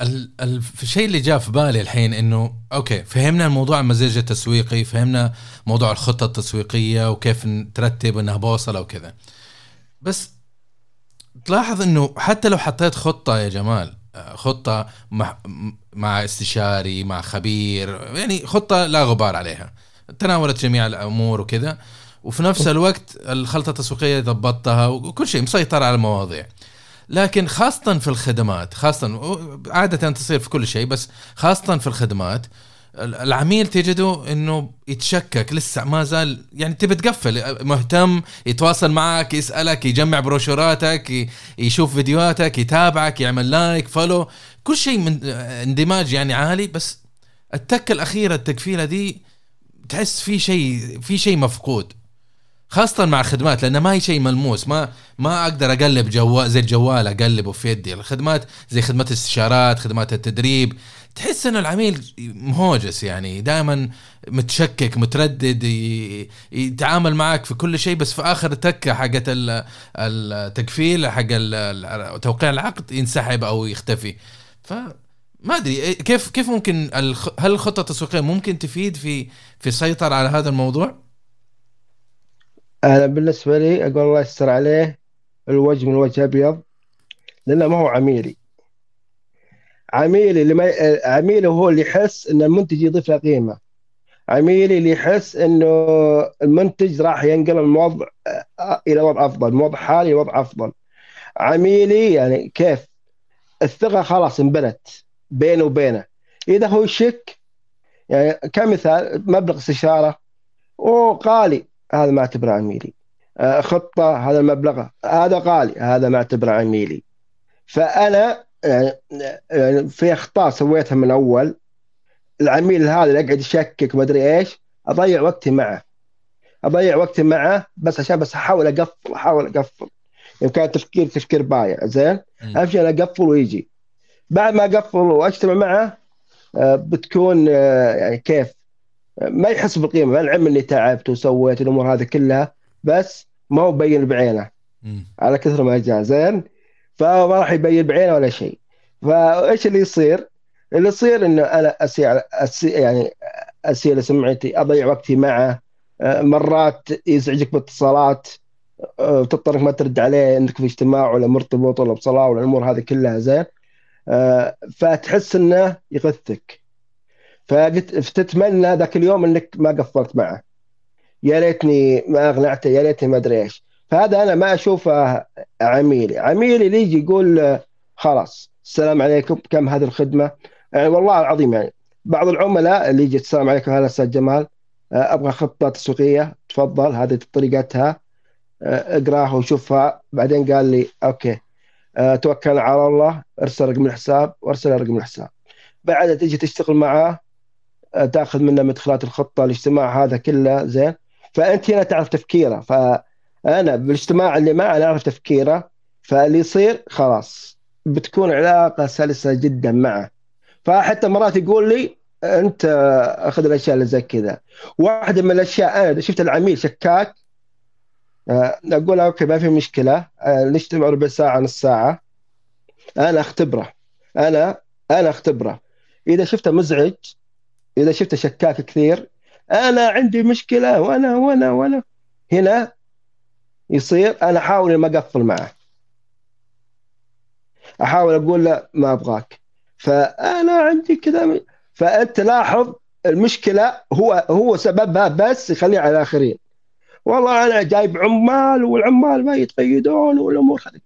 الشيء اللي جاء في بالي الحين إنه أوكي فهمنا الموضوع المزيج التسويقي فهمنا موضوع الخطة التسويقية وكيف ترتب إنها بوصله وكذا بس تلاحظ إنه حتى لو حطيت خطة يا جمال خطة مع, مع استشاري مع خبير يعني خطة لا غبار عليها تناولت جميع الأمور وكذا وفي نفس الوقت الخلطة التسويقيه ضبطتها وكل شيء مسيطر على المواضيع. لكن خاصة في الخدمات خاصة عادة تصير في كل شيء بس خاصة في الخدمات العميل تجده إنه يتشكك لسه ما زال يعني تبي تقفل مهتم يتواصل معك يسألك يجمع بروشوراتك يشوف فيديوهاتك يتابعك يعمل like follow كل شيء من اندماج يعني عالي بس التكه الأخيرة التقفيلة دي تحس في شيء في شيء مفقود. خاصة مع الخدمات لأنه ما هي شيء ملموس ما ما أقدر أقلب جوال زي الجوال أقلبه في يدي الخدمات زي خدمات الاستشارات خدمات التدريب تحس إنه العميل مهوجس يعني دائما متشكك متردد يتعامل معك في كل شيء بس في آخر تكه حقت التكفيل حق توقيع العقد ينسحب أو يختفي ف ما أدري كيف كيف ممكن. هل الخطة التسويقية ممكن تفيد في في السيطرة على هذا الموضوع؟
أنا بالنسبة لي أقول الله يستر عليه الوجه من وجه أبيض لأنه ما هو عميلي. عميلي اللي ما عميلي هو اللي يحس إن المنتج يضيف له قيمة. عميلي اللي يحس إنه المنتج راح ينقل الوضع إلى وضع أفضل من وضع حالي لوضع أفضل. عميلي يعني كيف؟ الثقة خلاص انبنت بينه وبينه. إذا هو شك يعني كمثال مبلغ استشارة وقالي هذا ما اعتبره عميلي. آه، خطة هذا المبلغ هذا غالي هذا ما اعتبره عميلي. فأنا يعني, يعني في أخطاء سويتها من أول. العميل هذا اللي يقعد يشكك ما أدري إيش أضيع وقتي معه. أضيع وقتي معه بس عشان بس أحاول أقفل أحاول أقفل. يعني كان تفكير تفكير بايع زين؟ أهم شيء أنا أقفل ويجي. بعد ما أقفل وأجتمع معه آه، بتكون آه، يعني كيف؟ ما يحس بالقيمه العلم إني تعبت وسويت الأمور هذه كلها؟ بس ما هو مبين بعينه. على كثر ما جاء. زين؟ فما راح يبين بعينه ولا شيء. فإيش اللي يصير؟ اللي يصير إنه أنا أسيء أسي يعني أسيء لسمعتي أضيع وقتي معه. آه، مرات يزعجك باتصالات آه، تضطر انك ما ترد عليه إنك في اجتماع ولا مرتبط ولا بصلاة ولا الأمور هذه كلها. زين؟ آه، فتحس إنه يغثك. فتتمنى ذاك اليوم انك ما قفلت معه. يا ليتني ما اقنعته يا ليتني ما ادري إيش. فهذا أنا ما اشوفه عميلي. عميلي اللي يجي يقول خلاص السلام عليكم كم هذه الخدمة؟ يعني والله العظيم يعني بعض العملاء اللي يجي السلام عليكم هلا أستاذ جمال. آه، أبغى خطة تسويقية. تفضل هذه طريقتها. آه، اقرأها وشوفها. بعدين قال لي أوكي. آه، توكل على الله ارسل رقم الحساب وارسل رقم الحساب. بعدها تجي تشتغل معاه تاخذ منه مدخلات الخطة الاجتماع هذا كله زين؟ فأنت هنا تعرف تفكيره. فأنا بالاجتماع اللي معه أنا أعرف تفكيره. فاللي يصير خلاص بتكون علاقة سلسة جدا معه. فحتى مرات يقول لي أنت أخذ الأشياء اللي زي كذا. واحدة من الأشياء أنا إذا شفت العميل شكاك آه، أقول أوكي ما في مشكلة آه، نجتمع ربع ساعة نص ساعة. أنا أختبره. أنا أنا أختبره. إذا شفته مزعج إذا شفته شكاك كثير أنا عندي مشكلة وأنا وأنا وأنا. هنا يصير أنا أحاول ما أقفل معه أحاول أقول له ما أبغاك. فأنا عندي كذا فأنت لاحظ المشكلة هو هو سببها بس يخليها على الآخرين. والله أنا جايب عمال والعمال ما يتقيدون والأمور هذه.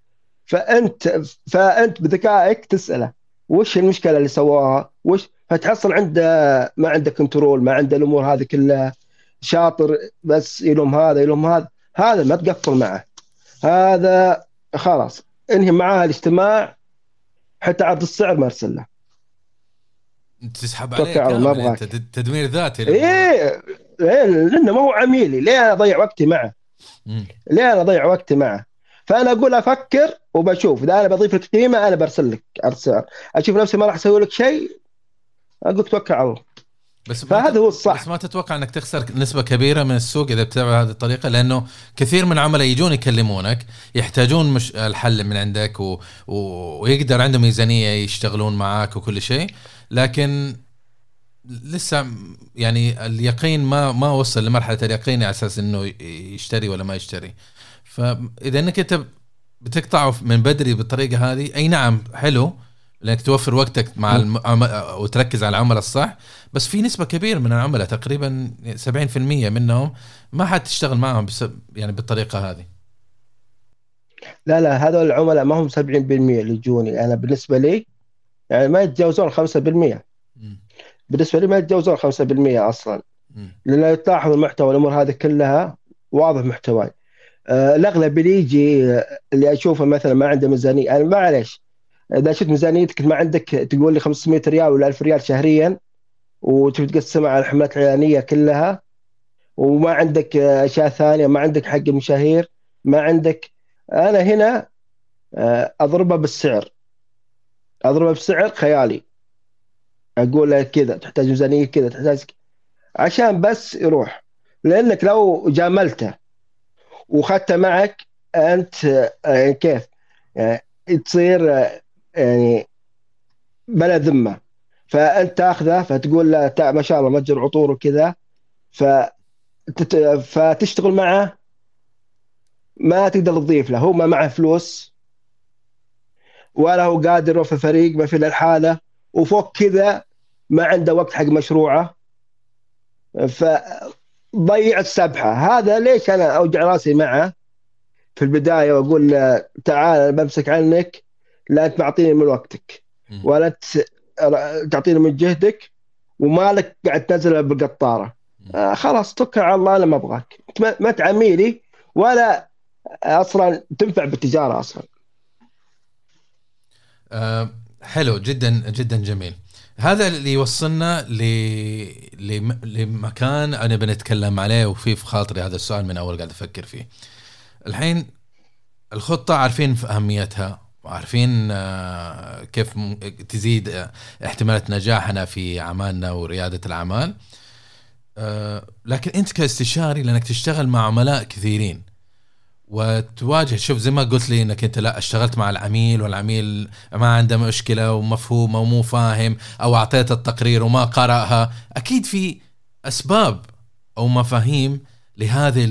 فأنت فأنت بذكائك تسأله وش المشكلة اللي سواها؟ وش فتحصل عنده ما عنده كنترول ما عنده الأمور هذه كلها. شاطر بس يلوم هذا يلوم هذا. هذا ما تقفل معه. هذا خلاص. انهي معاه الاجتماع حتى عرض السعر ما ارسل له.
تسحب عليه ما ابغاك تدمير ذاتي.
إيه إيه لأنه ما هو عميلي. ليه أنا أضيع وقتي معه؟ ليه أنا أضيع وقتي معه؟ فأنا أقول أفكر وبشوف. إذا أنا بضيف لك قيمة أنا برسل لك عرض سعر أشوف نفسي ما راح أسوي لك شيء أقول لك توكل على الله.
بس فهذا هو الصح. بس ما تتوقع إنك تخسر نسبة كبيرة من السوق إذا بتتابع هذه الطريقة؟ لأنه كثير من العملاء يجون يكلمونك يحتاجون مش الحل من عندك و... و... ويقدر عندهم ميزانية يشتغلون معاك وكل شيء لكن لسه يعني اليقين ما ما وصل لمرحلة اليقين على أساس إنه يشتري ولا ما يشتري. فإذا إنك أنت بتقطعه من بدري بالطريقة هذه أي نعم حلو. لأنك توفر وقتك مع الم... وتركز على العملاء الصح. بس في نسبة كبيرة من العملاء تقريبا 70% منهم ما حتشتغل معهم بس يعني بالطريقة هذه.
لا لا هذول العملاء ما هم 70% اللي يجوني أنا بالنسبة لي يعني ما يتجاوزون 5% بالنسبة لي ما يتجاوزون 5% أصلا. لأن تلاحظ المحتوى الأمور هذه كلها واضح محتواي. آه الأغلب اللي يجي اللي أشوفه مثلا ما عنده ميزانية أنا معلش إذا شفت ميزانيتك ما عندك تقول لي 500 ريال ولا 1000 ريال شهريا وتبي تقسمها على الحملات الإعلانية كلها وما عندك أشياء ثانية ما عندك حق المشاهير ما عندك. أنا هنا آه، أضربها بالسعر. أضربها بسعر خيالي. أقول له كذا تحتاج ميزانية كذا تحتاج عشان بس يروح. لأنك لو جاملته واخذته معك أنت يعني كيف؟ يعني تصير يعني بلا ذمة. فأنت تاخذه فتقول له ما شاء الله متجر عطور وكذا. فتشتغل معه. ما تقدر تضيف له. هو ما معه فلوس. ولا هو قادر في فريق ما في الا الحالة. وفوق كذا ما عنده وقت حق مشروعه. فضيع السبحة. هذا ليش أنا أوجع رأسي معه؟ في البداية وأقول تعال بمسك عنك. لا انت معطيني من وقتك ولا تعطيني من جهدك ومالك قاعد تنزل بالقطارة. آه خلاص توكل على الله أنا ما أبغاك. ما تعميلي ولا أصلا تنفع بالتجارة أصلا.
أه حلو جدا جدا جميل. هذا اللي يوصلنا ل... لمكان أنا بنتكلم عليه وفي في خاطري هذا السؤال من أول قاعد أفكر فيه. الحين الخطة عارفين في أهميتها. وعارفين آه، كيف تزيد احتمالات نجاحنا في أعمالنا وريادة الأعمال. آه، لكن أنت كاستشاري لأنك تشتغل مع عملاء كثيرين وتواجه شوف زي ما قلت لي إنك أنت لا اشتغلت مع العميل والعميل ما عنده مشكلة ومفهوم أو مو فاهم أو اعطيت التقرير وما قرأها. أكيد في أسباب أو مفاهيم لهذه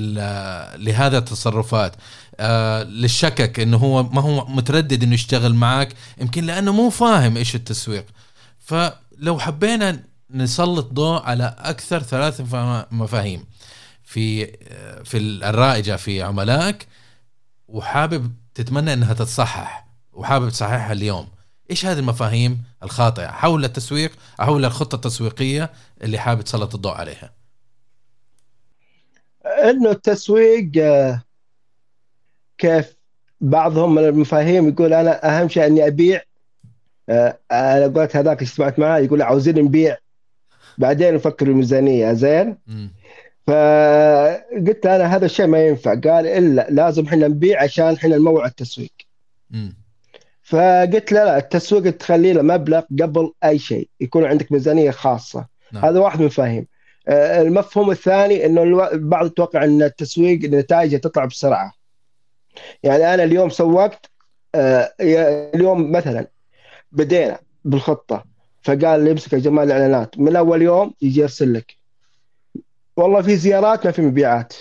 لهذا التصرفات. آه للشكك إنه هو ما هو متردد إنه يشتغل معك يمكن لأنه مو فاهم إيش التسويق. فلو حبينا نسلط ضوء على أكثر ثلاث مفاهيم في في الرائجة في عملائك وحابب تتمنى إنها تتصحح وحابب تصححها اليوم. إيش هذه المفاهيم الخاطئة؟ حول التسويق حول الخطة التسويقية اللي حابب تسلط الضوء عليها.
إنه التسويق آه، كيف بعضهم من المفاهيم يقول أنا أهم شيء أني أبيع آه، أنا قلت هذاك اللي سمعت معاه يقول عاوزين نبيع. بعدين نفكر الميزانيه زين؟ فقلت أنا هذا الشيء ما ينفع. قال إلا لازم إحنا نبيع عشان إحنا نموع التسويق. فقلت له لا التسويق تخلي له مبلغ قبل أي شيء يكون عندك ميزانية خاصة. نعم. هذا واحد من المفاهيم. آه، المفهوم الثاني إنه البعض يتوقع إن التسويق نتائجه تطلع بسرعة. يعني أنا اليوم سوقت آه، اليوم مثلا بدينا بالخطة فقال لي امسك يا جمال الإعلانات من أول يوم يجي يرسل لك. والله في زيارات ما في مبيعات.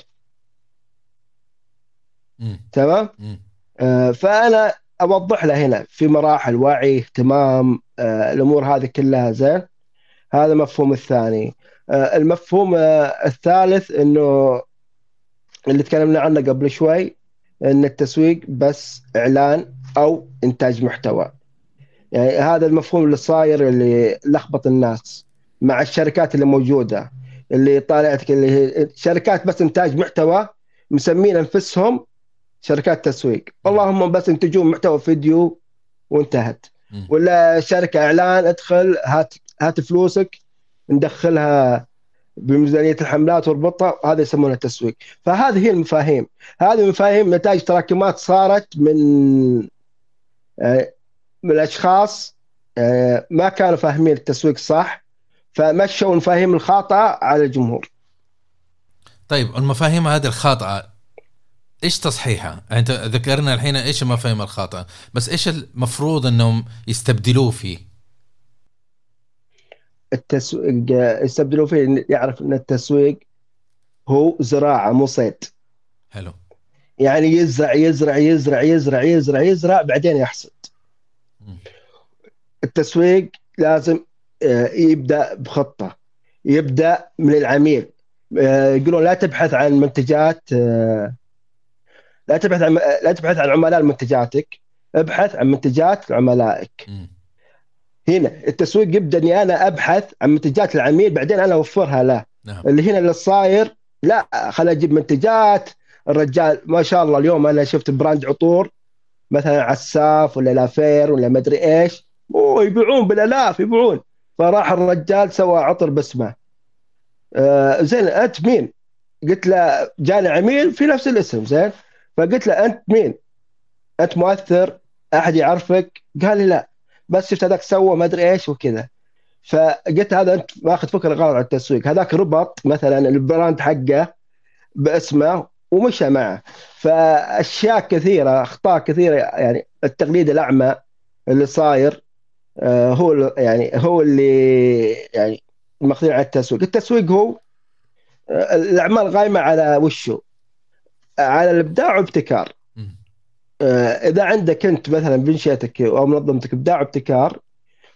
تمام؟ آه فأنا أوضح له هنا في مراحل وعي اهتمام آه الأمور هذه كلها زين؟ هذا المفهوم الثاني. آه المفهوم آه الثالث إنه اللي تكلمنا عنه قبل شوي إن التسويق بس إعلان أو إنتاج محتوى. يعني هذا المفهوم اللي صاير اللي لخبط الناس مع الشركات اللي موجودة اللي طالعتك اللي هي شركات بس إنتاج محتوى مسمين أنفسهم شركات تسويق. اللهم بس ينتجون محتوى فيديو وانتهت. ولا شركة إعلان ادخل هات هات فلوسك ندخلها بميزانية الحملات واربطها هذا يسمونه التسويق فهذه هي المفاهيم هذه المفاهيم نتائج تراكمات صارت من آه، من الأشخاص آه، ما كانوا فاهمين التسويق صح فمشوا المفاهيم الخاطئة على الجمهور
طيب المفاهيم هذه الخاطئة إيش تصحيحها؟ يعني أنت ذكرنا الحين إيش المفاهيم الخاطئة، بس إيش المفروض إنهم يستبدلوه فيه؟
التسويق يستبدلوه فيه يعرف إن التسويق هو زراعة مو صيد.
حلو.
يعني يزرع يزرع يزرع يزرع يزرع يزرع بعدين يحصد. التسويق لازم آه، يبدأ بخطة يبدأ من العميل آه، يقولون لا تبحث عن منتجات آه، لا تبحث عن لا تبحث عن عملاء منتجاتك ابحث عن منتجات عملائك هنا التسويق يبدأ إني أنا أبحث عن منتجات العميل بعدين أنا أوفرها له نعم. اللي هنا اللي صاير لا خليني أجيب منتجات الرجال ما شاء الله اليوم أنا شفت brand عطور مثلا عساف ولا لافير ولا مدري إيش ويبيعون بالألاف يبيعون فراح الرجال سوى عطر باسمه آه زين أنت مين؟ قلت له جاني عميل في نفس الاسم زين فقلت له أنت مين؟ أنت مؤثر أحد يعرفك؟ قال لي لا بس شفت هذاك سوى ما أدري إيش وكذا. فقلت هذا أنت ماخذ فكرة غلط عن التسويق. هذاك ربط مثلا البراند حقه باسمه ومشى معه. فأشياء كثيرة أخطاء كثيرة يعني التقليد الأعمى اللي صاير آه، هو يعني هو اللي يعني ماخذين على التسويق. التسويق هو آه، الأعمال قايمة على وشه على الإبداع وابتكار. إذا عندك أنت مثلا بنشاتك أو منظمتك ابداع وابتكار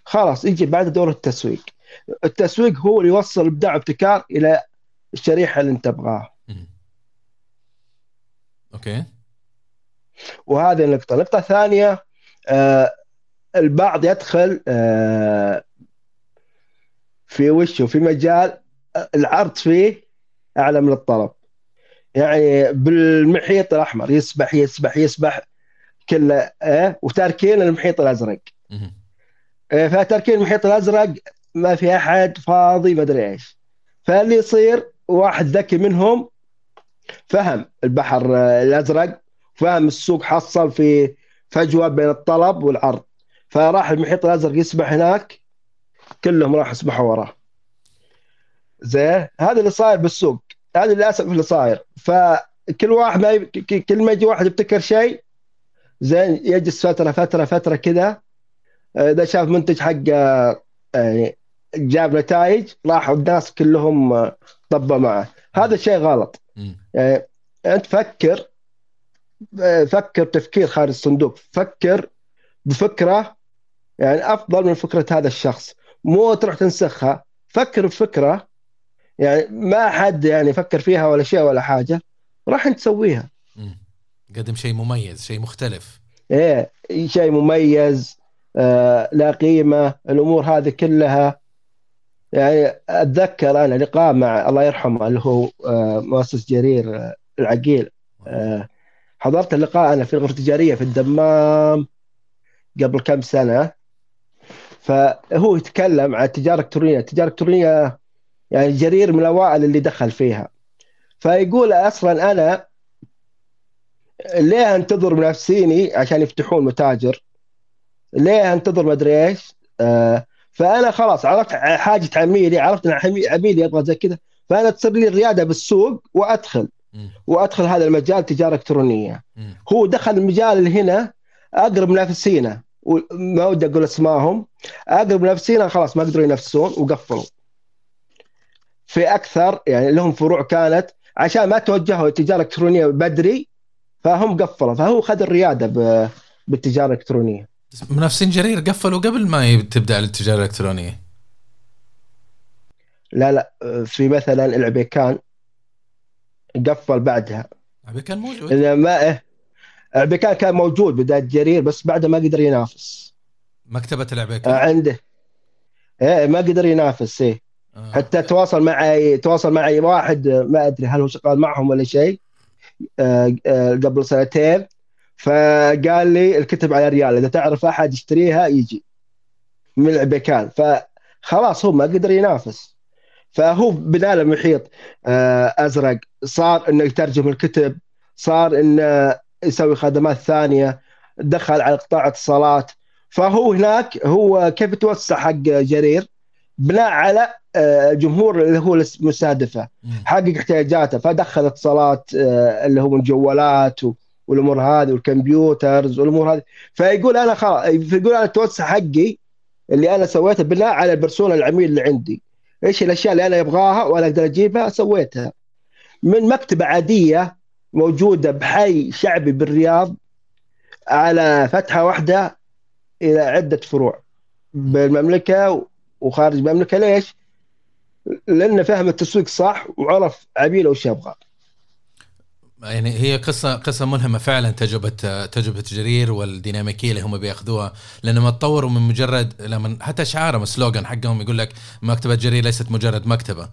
خلاص يجي بعد دور التسويق. التسويق هو اللي يوصل الابداع وابتكار إلى الشريحة اللي أنت تبغاها.
أوكي.
وهذه النقطة. النقطه الثانية آه، البعض يدخل آه، في وشه في مجال العرض فيه أعلى من الطلب. يعني بالمحيط الأحمر يسبح يسبح يسبح. كله آه، وتاركين المحيط
الأزرق.
آه، فتركين المحيط الأزرق ما في أحد فاضي ما أدري إيش. فاللي يصير واحد ذكي منهم فهم البحر آه، الأزرق فهم السوق حصل في فجوة بين الطلب والعرض. فراح المحيط الأزرق يسبح هناك كلهم راح يسبحوا وراه. زين هذا اللي صاير بالسوق. هذا للأسف اللي صاير. فكل واحد ما يب... كل ما يجي واحد يبتكر شيء زين يجلس فتره فترة فترة كذا آه، إذا شاف منتج حقه يعني جاب نتائج راحوا الناس كلهم آه، طبوا معه. هذا شيء غلط. يعني أنت فكر آه، فكر تفكير خارج الصندوق. فكر بفكرة يعني أفضل من فكرة هذا الشخص. مو تروح تنسخها فكر بفكرة. يعني ما حد يعني فكر فيها ولا شيء ولا حاجة راح تسويها.
قدم شيء مميز شيء مختلف.
إيه شيء مميز آه لا قيمة الأمور هذه كلها. يعني أتذكر أنا لقاء مع الله يرحمه اللي هو آه مؤسس جرير آه العقيل. آه حضرت اللقاء أنا في الغرفه التجاريه في الدمام قبل كم سنة. فهو يتكلم عن التجارة الالكترونيه، التجارة الالكترونيه يعني جرير من الأوائل اللي دخل فيها. فيقول أصلا أنا ليه انتظر منافسيني عشان يفتحون متاجر؟ ليه انتظر ما ادري إيش؟ آه فأنا خلاص عرفت حاجة عميلي، عرفت إن عمي- عميلي يبغى زي كذا، فأنا تصير لي الريادة بالسوق
وأدخل.
وأدخل هذا المجال تجارة
إلكترونية.
هو دخل المجال اللي هنا أقرب منافسينه ما ودي أقول أسمائهم أقرب منافسينه خلاص ما قدروا ينافسون وقفلوا في أكثر يعني لهم فروع كانت عشان ما توجهوا التجاره الإلكترونية بدري فهم قفلوا فهو خذ الريادة بالتجارة الإلكترونية.
منافسين جرير قفلوا قبل ما تبدأ التجارة الإلكترونية.
لا لا في مثلا العبيكان قفل بعدها.
أبي كان موجود.
إذا ما إيه العبيكان كان موجود بداية جرير بس بعده ما قدر ينافس.
مكتبة
آه،
العبيكان
عنده. إيه ما قدر ينافس إيه.
آه.
حتى تواصل معي تواصل معي واحد آه، ما أدري هل هو شغال معهم ولا شيء. آه، آه، قبل سنتين فقال لي الكتب على ريال إذا تعرف أحد يشتريها يجي. من العبيكان فخلاص هو ما قدر ينافس. فهو له محيط آه، أزرق. صار إنه يترجم الكتب. صار إنه يسوي خدمات ثانية. دخل على قطاع اتصالات. فهو هناك هو كيف يتوسع حق جرير؟ بناء على آه، الجمهور اللي هو
المستهدفة.
حقق احتياجاته فدخل اتصالات آه، اللي هو من جوالات و- والأمور هذه والكمبيوترز والأمور هذه. فيقول أنا خلاص يقول أنا التوسع حقي اللي أنا سويته بناء على البرسونا العميل اللي عندي. إيش الأشياء اللي أنا ابغاها وأنا أقدر أجيبها؟ سويتها. من مكتبة عادية موجودة بحي شعبي بالرياض على فتحة واحدة إلى عدة فروع. بالمملكه وخارج المملكة. ليش؟ لأنه فهم التسويق صح وعرف عميله وش يبغى.
يعني هي قصة قصة ملهمة فعلا تجربة تجربة جرير والديناميكية اللي هم بيأخذوها. لأنهم تطوروا من مجرد لما حتى شعارهم السلوغان حقهم يقول لك مكتبة جرير ليست مجرد مكتبة.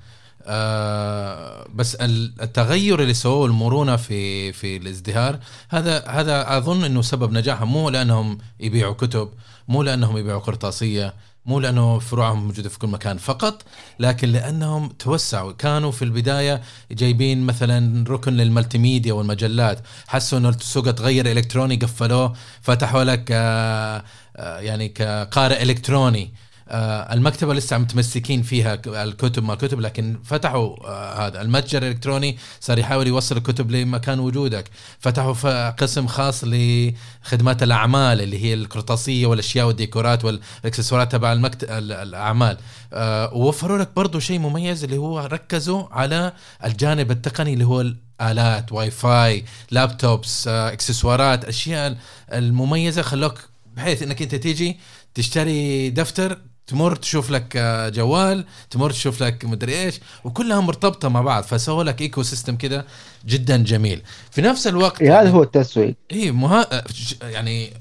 آه بس ال- التغير اللي سووه المرونة في في الازدهار هذا هذا أظن إنه سبب نجاحهم. مو لأنهم يبيعوا كتب مو لأنهم يبيعوا قرطاسية. مو لأنه فروعهم موجودة في كل مكان فقط لكن لأنهم توسعوا كانوا في البداية جايبين مثلا ركن للملتي ميديا والمجلات حسوا إنه السوق تغير إلكتروني قفلوه فتحوا لك آه، آه، يعني كقارئ إلكتروني. المكتبة لسه متمسكين فيها الكتب ما الكتب لكن فتحوا آه، هذا المتجر الإلكتروني صار يحاول يوصل الكتب لمكان وجودك. فتحوا قسم خاص لخدمات الأعمال اللي هي القرطاسية والأشياء والديكورات والإكسسوارات تبع المكتب الأعمال. آه، ووفروا لك برضه شيء مميز اللي هو ركزوا على الجانب التقني اللي هو آلات Wi-Fi laptops إكسسوارات أشياء المميزة خلوك بحيث إنك أنت تيجي تشتري دفتر تمر تشوف لك آه، جوال تمر تشوف لك مدري إيش وكلها مرتبطة مع بعض فسووا لك ecosystem كده جدا جميل. في نفس الوقت
إيه هذا هو التسويق.
اي مها... آه، يعني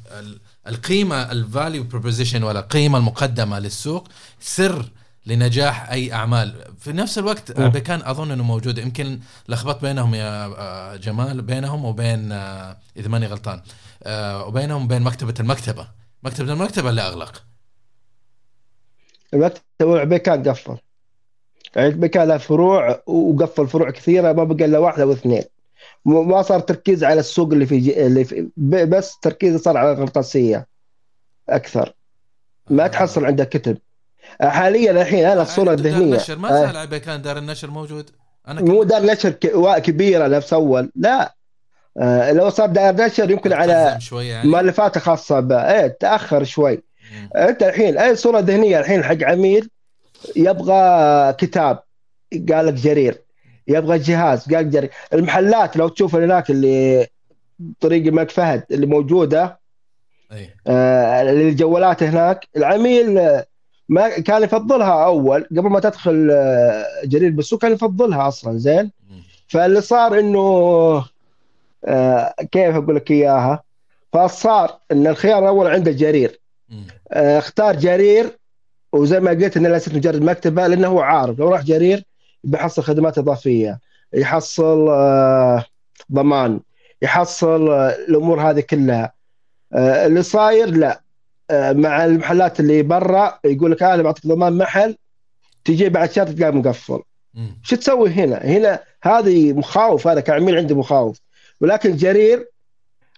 القيمة ال value proposition ولا القيمة المقدمة للسوق سر لنجاح أي أعمال. في نفس الوقت عبيكان أظن إنه موجود. يمكن لخبط بينهم يا آه، جمال بينهم وبين إذا ماني غلطان وبينهم وبين مكتبة المكتبة. مكتبة المكتبة اللي أغلق.
المكتب عبيكان قفل. يعني عبيكان له فروع وقفل فروع كثيرة ما بقى إلا واحدة أو اثنين. ما صار تركيز على السوق اللي في اللي في بس تركيز صار على القرطاسيه أكثر. ما آه. تحصل عنده كتب. حاليا الحين أنا الصورة الذهنية.
النشر ما سال آه. عبيكان دار النشر موجود؟
أنا مو دار نشر كبيره نفس اول لا. آه لو صار دار نشر يمكن على يعني. مؤلفات خاصة به إيه تأخر شوي. انت الحين اي صورة ذهنية الحين حق عميل يبغى كتاب قال لك جرير. يبغى جهاز قال جرير. المحلات لو تشوف هناك اللي طريق الملك فهد اللي موجودة أي. آه للجوالات هناك العميل ما كان يفضلها أول قبل ما تدخل آه، جرير بالسوق كان يفضلها أصلا زين؟ فاللي صار إنه آه كيف أقول لك إياها؟ فصار إن الخيار الأول عنده جرير. اختار جرير وزي ما قلت انه ليست مجرد مكتبة لأنه هو عارف. لو راح جرير بيحصل خدمات إضافية يحصل آه، ضمان يحصل آه، الأمور هذه كلها. اللي صاير لا. مع المحلات اللي برا يقول لك أنا بعطيك ضمان محل تجي بعد شهر تلقاه مقفل. شو تسوي هنا؟ هنا هذه مخاوف هذا كعميل عندي مخاوف. ولكن جرير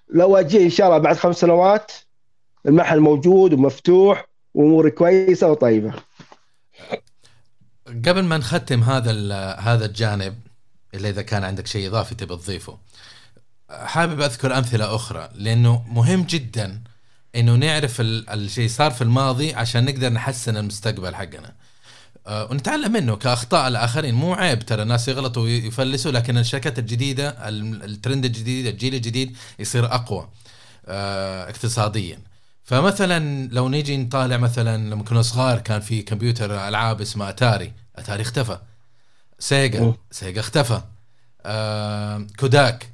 لو أجي إن شاء الله بعد خمس سنوات المحل موجود ومفتوح وأموري كويسة وطيبة.
قبل ما نختم هذا هذا الجانب إلا إذا كان عندك شيء إضافي تبي تضيفه حابب أذكر أمثلة أخرى لأنه مهم جدا إنه نعرف الشيء صار في الماضي عشان نقدر نحسن المستقبل حقنا. أه ونتعلم منه كأخطاء الآخرين. مو عيب ترى الناس يغلطوا ويفلسوا لكن الشركات الجديدة الترند الجديد الجيل الجديد يصير أقوى أه اقتصاديا. فمثلا لو نيجي نطالع مثلا لما كنا صغار كان في كمبيوتر ألعاب اسمه أتاري. أتاري اختفى. سيجا. سيجا اختفى. آه كوداك.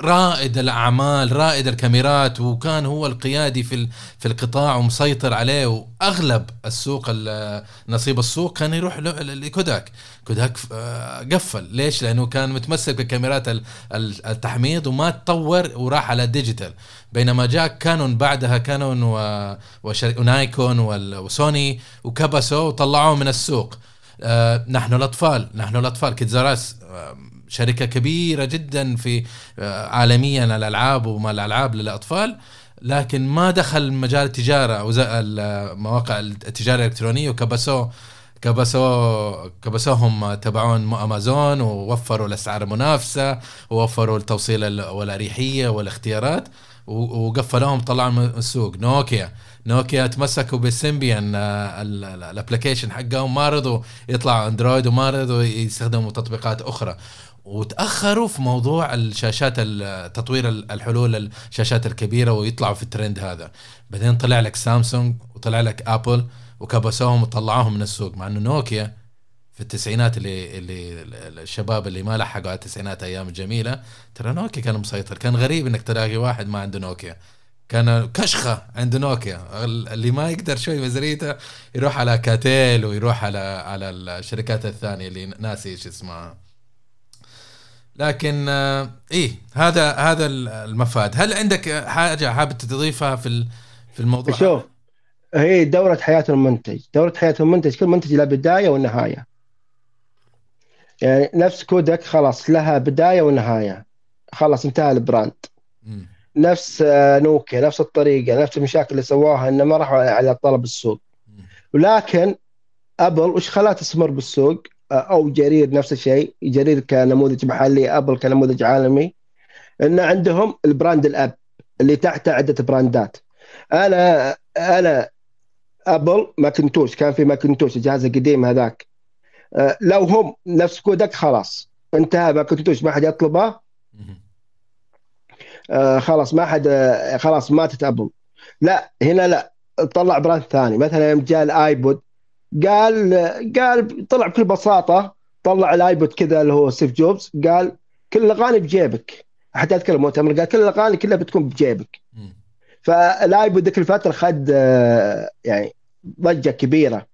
رائد الأعمال رائد الكاميرات وكان هو القيادي في في القطاع ومسيطر عليه وأغلب السوق نصيب السوق كان يروح لكوداك. كوداك آه، قفل. ليش؟ لأنه كان متمسك بكاميرات التحميض وما تطور وراح على ديجيتال بينما جاء كانون بعدها كانون ونايكون وسوني وكبسوا وطلعوه من السوق. آه، نحن الأطفال نحن الأطفال كيدزاراس آه، شركة كبيرة جدا في آه، عالميا الألعاب وما الألعاب للأطفال لكن ما دخل مجال التجارة أو مواقع التجارة الإلكترونية وكبسوه كبسوا كبسوهم تبعون أمازون ووفروا الأسعار المنافسة ووفروا التوصيل والأريحية والاختيارات وقفلوهم طلعوا من السوق. نوكيا نوكيا تمسكوا بالسيمبيان آه، ال application حقهم ما رضوا يطلعوا أندرويد وما رضوا يستخدموا تطبيقات أخرى. وتأخروا في موضوع الشاشات تطوير الحلول الشاشات الكبيرة ويطلعوا في الترند هذا. بعدين طلع لك سامسونج وطلع لك أبل وكبسوهم وطلعوهم من السوق مع إنه نوكيا في التسعينات اللي اللي الشباب اللي ما لحقوا على التسعينات أيام جميلة ترى نوكيا كان مسيطر. كان غريب إنك تلاقي واحد ما عنده نوكيا. كان كشخة عند نوكيا. اللي ما يقدر شوي ميزانيته يروح على كاتيل ويروح على على الشركات الثانية اللي ناسي إيش اسمها. لكن آه، إيه هذا هذا المفاد. هل عندك حاجة حابب تضيفها في في الموضوع؟
شوف هي دورة حياة المنتج. دورة حياة المنتج كل منتج له بداية ونهاية. يعني نفس كودك خلاص لها بداية ونهاية. خلاص انتهى ال brand. م. نفس آه، نوكيا نفس الطريقة نفس المشاكل اللي سواها إنه ما راحوا على طلب السوق. ولكن أبل وش خلاها تستمر بالسوق؟ أو جرير نفس الشيء. جرير كنموذج محلي أبل كنموذج عالمي. إن عندهم ال brand الأب اللي تحته عدة براندات. أنا أنا أبل ماكنتوش كان في ماكنتوش الجهاز القديم هذاك. أه، لو هم نفس كودك خلاص. انتهى ماكنتوش ما حد يطلبه. أه، خلاص ما حد خلاص ماتت أبل. لا هنا لا طلع brand ثاني. مثلا يوم جاء الآيبود. قال قال طلع بكل بساطة طلع الايبود كذا اللي هو ستيف جوبز قال كل الاغاني بجيبك. حتى اذكر المؤتمر قال كل الاغاني كلها بتكون بجيبك. فالايبود ذيك الفترة خد آه، يعني ضجة كبيرة.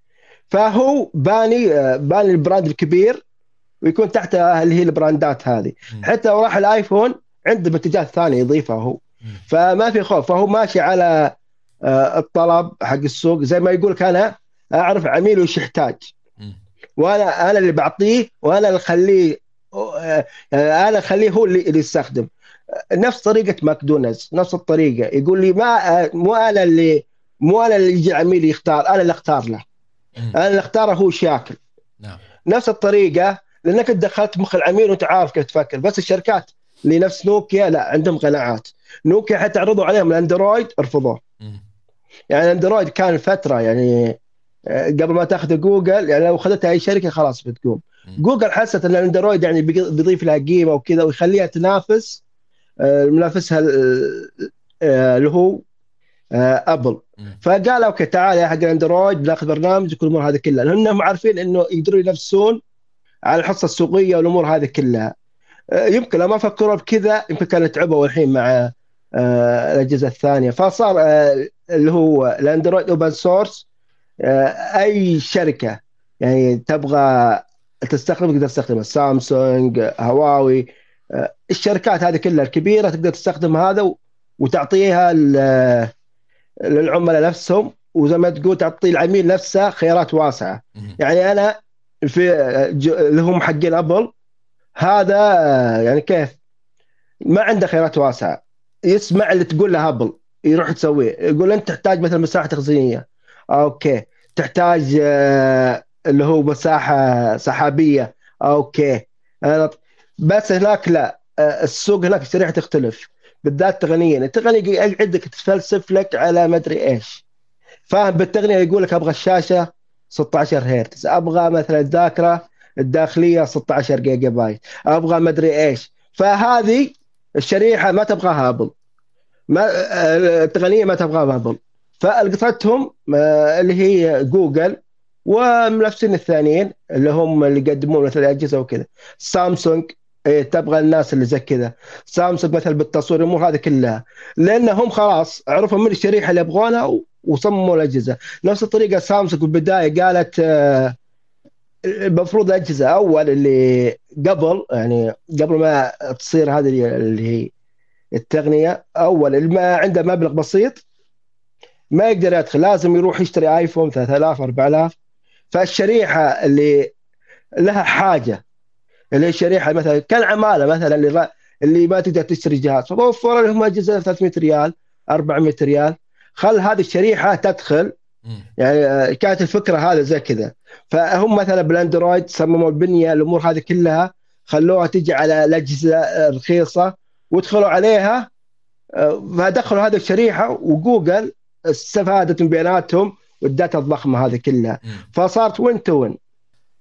فهو باني آه، باني ال brand الكبير ويكون تحته اللي هي البراندات هذه. حتى لو راح الآيفون عنده منتجات ثانية يضيفها هو. فما في خوف. فهو ماشي على آه، الطلب حق السوق. زي ما يقول أنا أعرف عميل وش يحتاج. وأنا أنا اللي بعطيه وأنا اللي أخليه أنا أخليه هو اللي يستخدم. نفس طريقة ماكدونالدز نفس الطريقة. يقول لي ما مو أنا اللي مو أنا اللي يجي عميل يختار أنا اللي أختار له. أنا اللي أختاره هو شاكل. نعم. نفس الطريقة لأنك دخلت مخ العميل وأنت عارف كيف تفكر. بس الشركات اللي نفس نوكيا لا عندهم قناعات. نوكيا حتى عرضوا عليهم الأندرويد رفضوه. يعني الأندرويد كان فترة يعني قبل ما تاخذ جوجل يعني لو اخذتها أي شركة خلاص بتقوم. جوجل حست إن الأندرويد يعني بيضيف لها قيمة وكذا ويخليها تنافس آه، منافسها آه، اللي هو ابل فقال okay تعال يا حق الأندرويد بناخذ برنامج وكل الأمور هذه كلها. لانهم عارفين إنه يقدروا ينافسون على الحصة السوقية والأمور هذه كلها. يمكن لو ما فكروا بكذا يمكن كانوا تعبوا الحين مع الأجهزة الثانية. فصار اللي هو الأندرويد open source أي شركة يعني تبغى تستخدم تقدر تستخدمها سامسونج هواوي الشركات هذه كلها الكبيرة تقدر تستخدم هذا وتعطيها للعملاء نفسهم وزي ما تقول تعطي العميل نفسه خيارات واسعة. يعني أنا في اللي هم حقين أبل هذا يعني كيف؟ ما عنده خيارات واسعة. يسمع اللي تقول له أبل يروح تسويه. يقول أنت تحتاج مثلا مساحة تخزينية. okay. تحتاج آه، اللي هو مساحة سحابية. okay. بس هناك لا. آه، السوق هناك الشريحه تختلف بالذات تقنيا التقنية يقعدك تفلسف لك على ما أدري إيش. فاهم؟ بالتقنية يقول لك أبغى الشاشة 16 هرتز. أبغى مثلا الذاكرة الداخلية 16 جيجا بايت. أبغى ما أدري إيش. فهذه الشريحة ما تبغاها أبل. ما آه، التقنية ما تبغاها أبل. فالقطتهم آه، اللي هي جوجل ومنافسين الثانيين اللي هم اللي يقدمون مثل أجهزة وكذا. سامسونج إيه تبغى الناس اللي زي كذا. سامسونج مثلا بالتصوير الأمور هذه كلها. لأنهم خلاص عرفوا من الشريحة اللي يبغونها وصمموا الأجهزة. نفس الطريقة سامسونج بالبداية قالت آه، المفروض الأجهزة أول اللي قبل يعني قبل ما تصير هذه اللي هي التقنية أول اللي ما عنده مبلغ بسيط ما يقدر يدخل لازم يروح يشتري آيفون 3000 4000 فالشريحة اللي لها حاجة اللي هي الشريحه مثلا كالعمالة مثلا اللي اللي ما تقدر تشتري جهاز. فوفر لهم أجهزة 300 ريال 400 ريال. خل هذه الشريحة تدخل. يعني آه، كانت الفكرة هذا زي كذا. فهم مثلا بالأندرويد صمموا البنية الأمور هذه كلها خلوها تجي على الأجهزة رخيصه ودخلوا عليها. آه، فدخلوا هذه الشريحة وجوجل استفادت من بياناتهم وال data الضخمة هذه كلها. فصارت win to win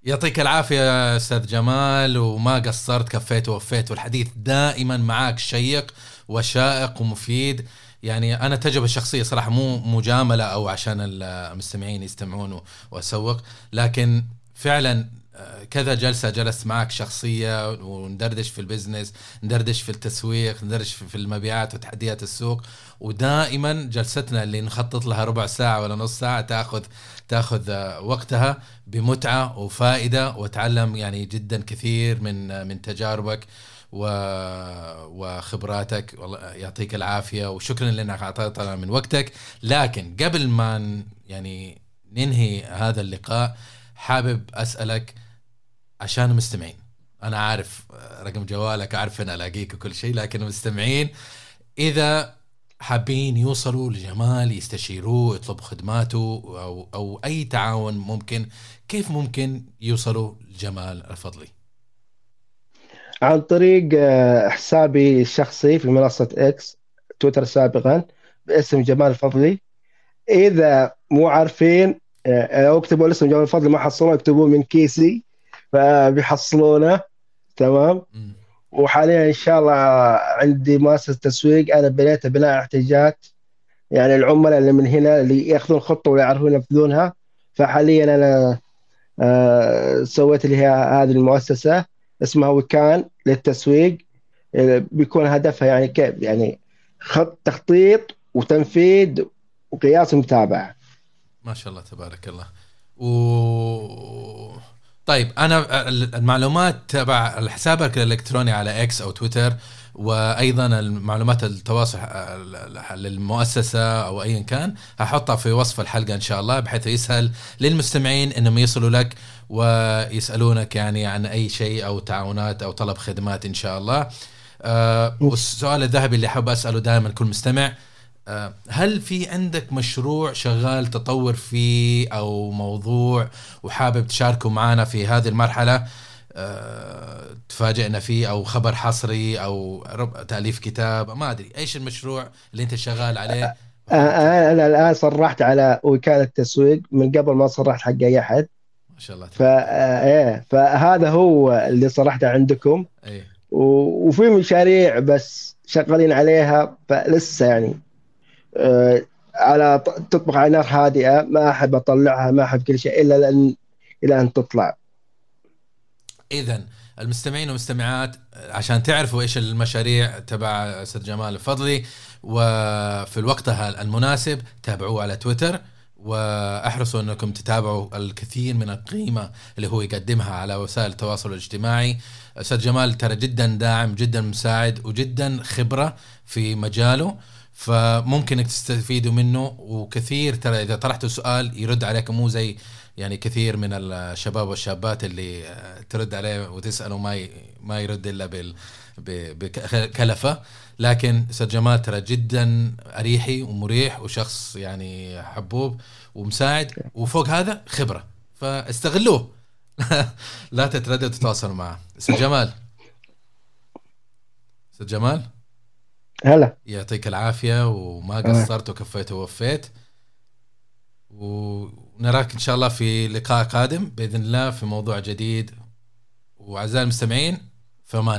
يعطيك العافية أستاذ جمال وما قصرت كفيت ووفيت والحديث دائما معاك شيق وشائق ومفيد. يعني أنا تجربة شخصية صراحة مو مجاملة أو عشان المستمعين يستمعون وأسوق لكن فعلا كذا جلسة جلست معك شخصية وندردش في البزنس ندردش في التسويق ندردش في المبيعات وتحديات السوق. ودائما جلستنا اللي نخطط لها ربع ساعة ولا نص ساعة تأخذ تأخذ وقتها بمتعة وفائدة وتعلم يعني جدا كثير من من تجاربك و... وخبراتك. والله يعطيك العافية وشكرا لأنك أعطيتنا من وقتك. لكن قبل ما يعني ننهي هذا اللقاء حابب أسألك عشان المستمعين أنا عارف رقم جوالك عارف إن ألاقيك وكل شيء لكن المستمعين إذا حابين يوصلوا لجمال يستشيروه يطلبوا خدماته أو أو أي تعاون ممكن كيف ممكن يوصلوا لجمال الفضلي؟
عن طريق آه، حسابي الشخصي في منصة إكس تويتر سابقا باسم جمال الفضلي. إذا مو عارفين آه، أو اكتبوا اسم جمال الفضلي ما حصلوه اكتبوه من كيسي. فبيحصلونه تمام؟ وحاليا إن شاء الله عندي مؤسسه تسويق أنا بنيتها بناء احتياجات يعني العملاء اللي من هنا اللي يأخذون خطة ويعرفون ينفذونها. فحاليا أنا آه، سويت لي هذه المؤسسة اسمها وكان للتسويق. آه، بيكون هدفها يعني كيف؟ يعني خط تخطيط وتنفيذ وقياس ومتابعة.
ما شاء الله تبارك الله. و طيب أنا المعلومات تبع حسابك الإلكتروني على إكس أو تويتر وأيضا المعلومات التواصل للمؤسسة أو ايا كان هحطها في وصف الحلقة إن شاء الله بحيث يسهل للمستمعين إنهم يصلوا لك ويسألونك يعني عن أي شيء أو تعاونات أو طلب خدمات إن شاء الله. والسؤال الذهبي اللي حاب أسأله دائما كل مستمع هل في عندك مشروع شغال تطور فيه أو موضوع وحابب تشاركه معنا في هذه المرحلة؟ آه، تفاجئنا فيه أو خبر حصري أو تأليف كتاب؟ ما أدري. إيش المشروع اللي أنت شغال عليه؟
آه، أنا الآن صرحت على وكالة التسويق. من قبل ما صرحت حق أي أحد.
ما شاء الله
ف... إيه فهذا هو اللي صرحته عندكم.
إيه.
وفي مشاريع بس شغالين عليها فلسه يعني آه، على تطبخ على نار هادئة ما أحب أطلعها ما أحب كل شيء إلا لأن إلى أن تطلع.
اذا المستمعين والمستمعات عشان تعرفوا إيش المشاريع تبع أستاذ جمال الفضلي وفي الوقت المناسب تابعوه على تويتر وأحرصوا أنكم تتابعوا الكثير من القيمة اللي هو يقدمها على وسائل التواصل الاجتماعي. أستاذ جمال ترى جدا داعم جدا مساعد وجدا خبرة في مجاله. فممكن إنك تستفيدوا منه. وكثير ترى إذا طرحتوا سؤال يرد عليكم مو زي يعني كثير من الشباب والشابات اللي آه، ترد عليه وتسأله ما ما يرد إلا بال بكلفة. لكن أستاذ جمال ترى جدا أريحي ومريح وشخص يعني حبوب ومساعد. وفوق هذا خبرة. فاستغلوه. لا تترددوا تتواصلوا معه. أستاذ جمال. أستاذ جمال؟
هلا.
يعطيك العافية وما قصرت وكفيت ووفيت. ونراك إن شاء الله في لقاء قادم بإذن الله في موضوع جديد. وأعزائي المستمعين فمان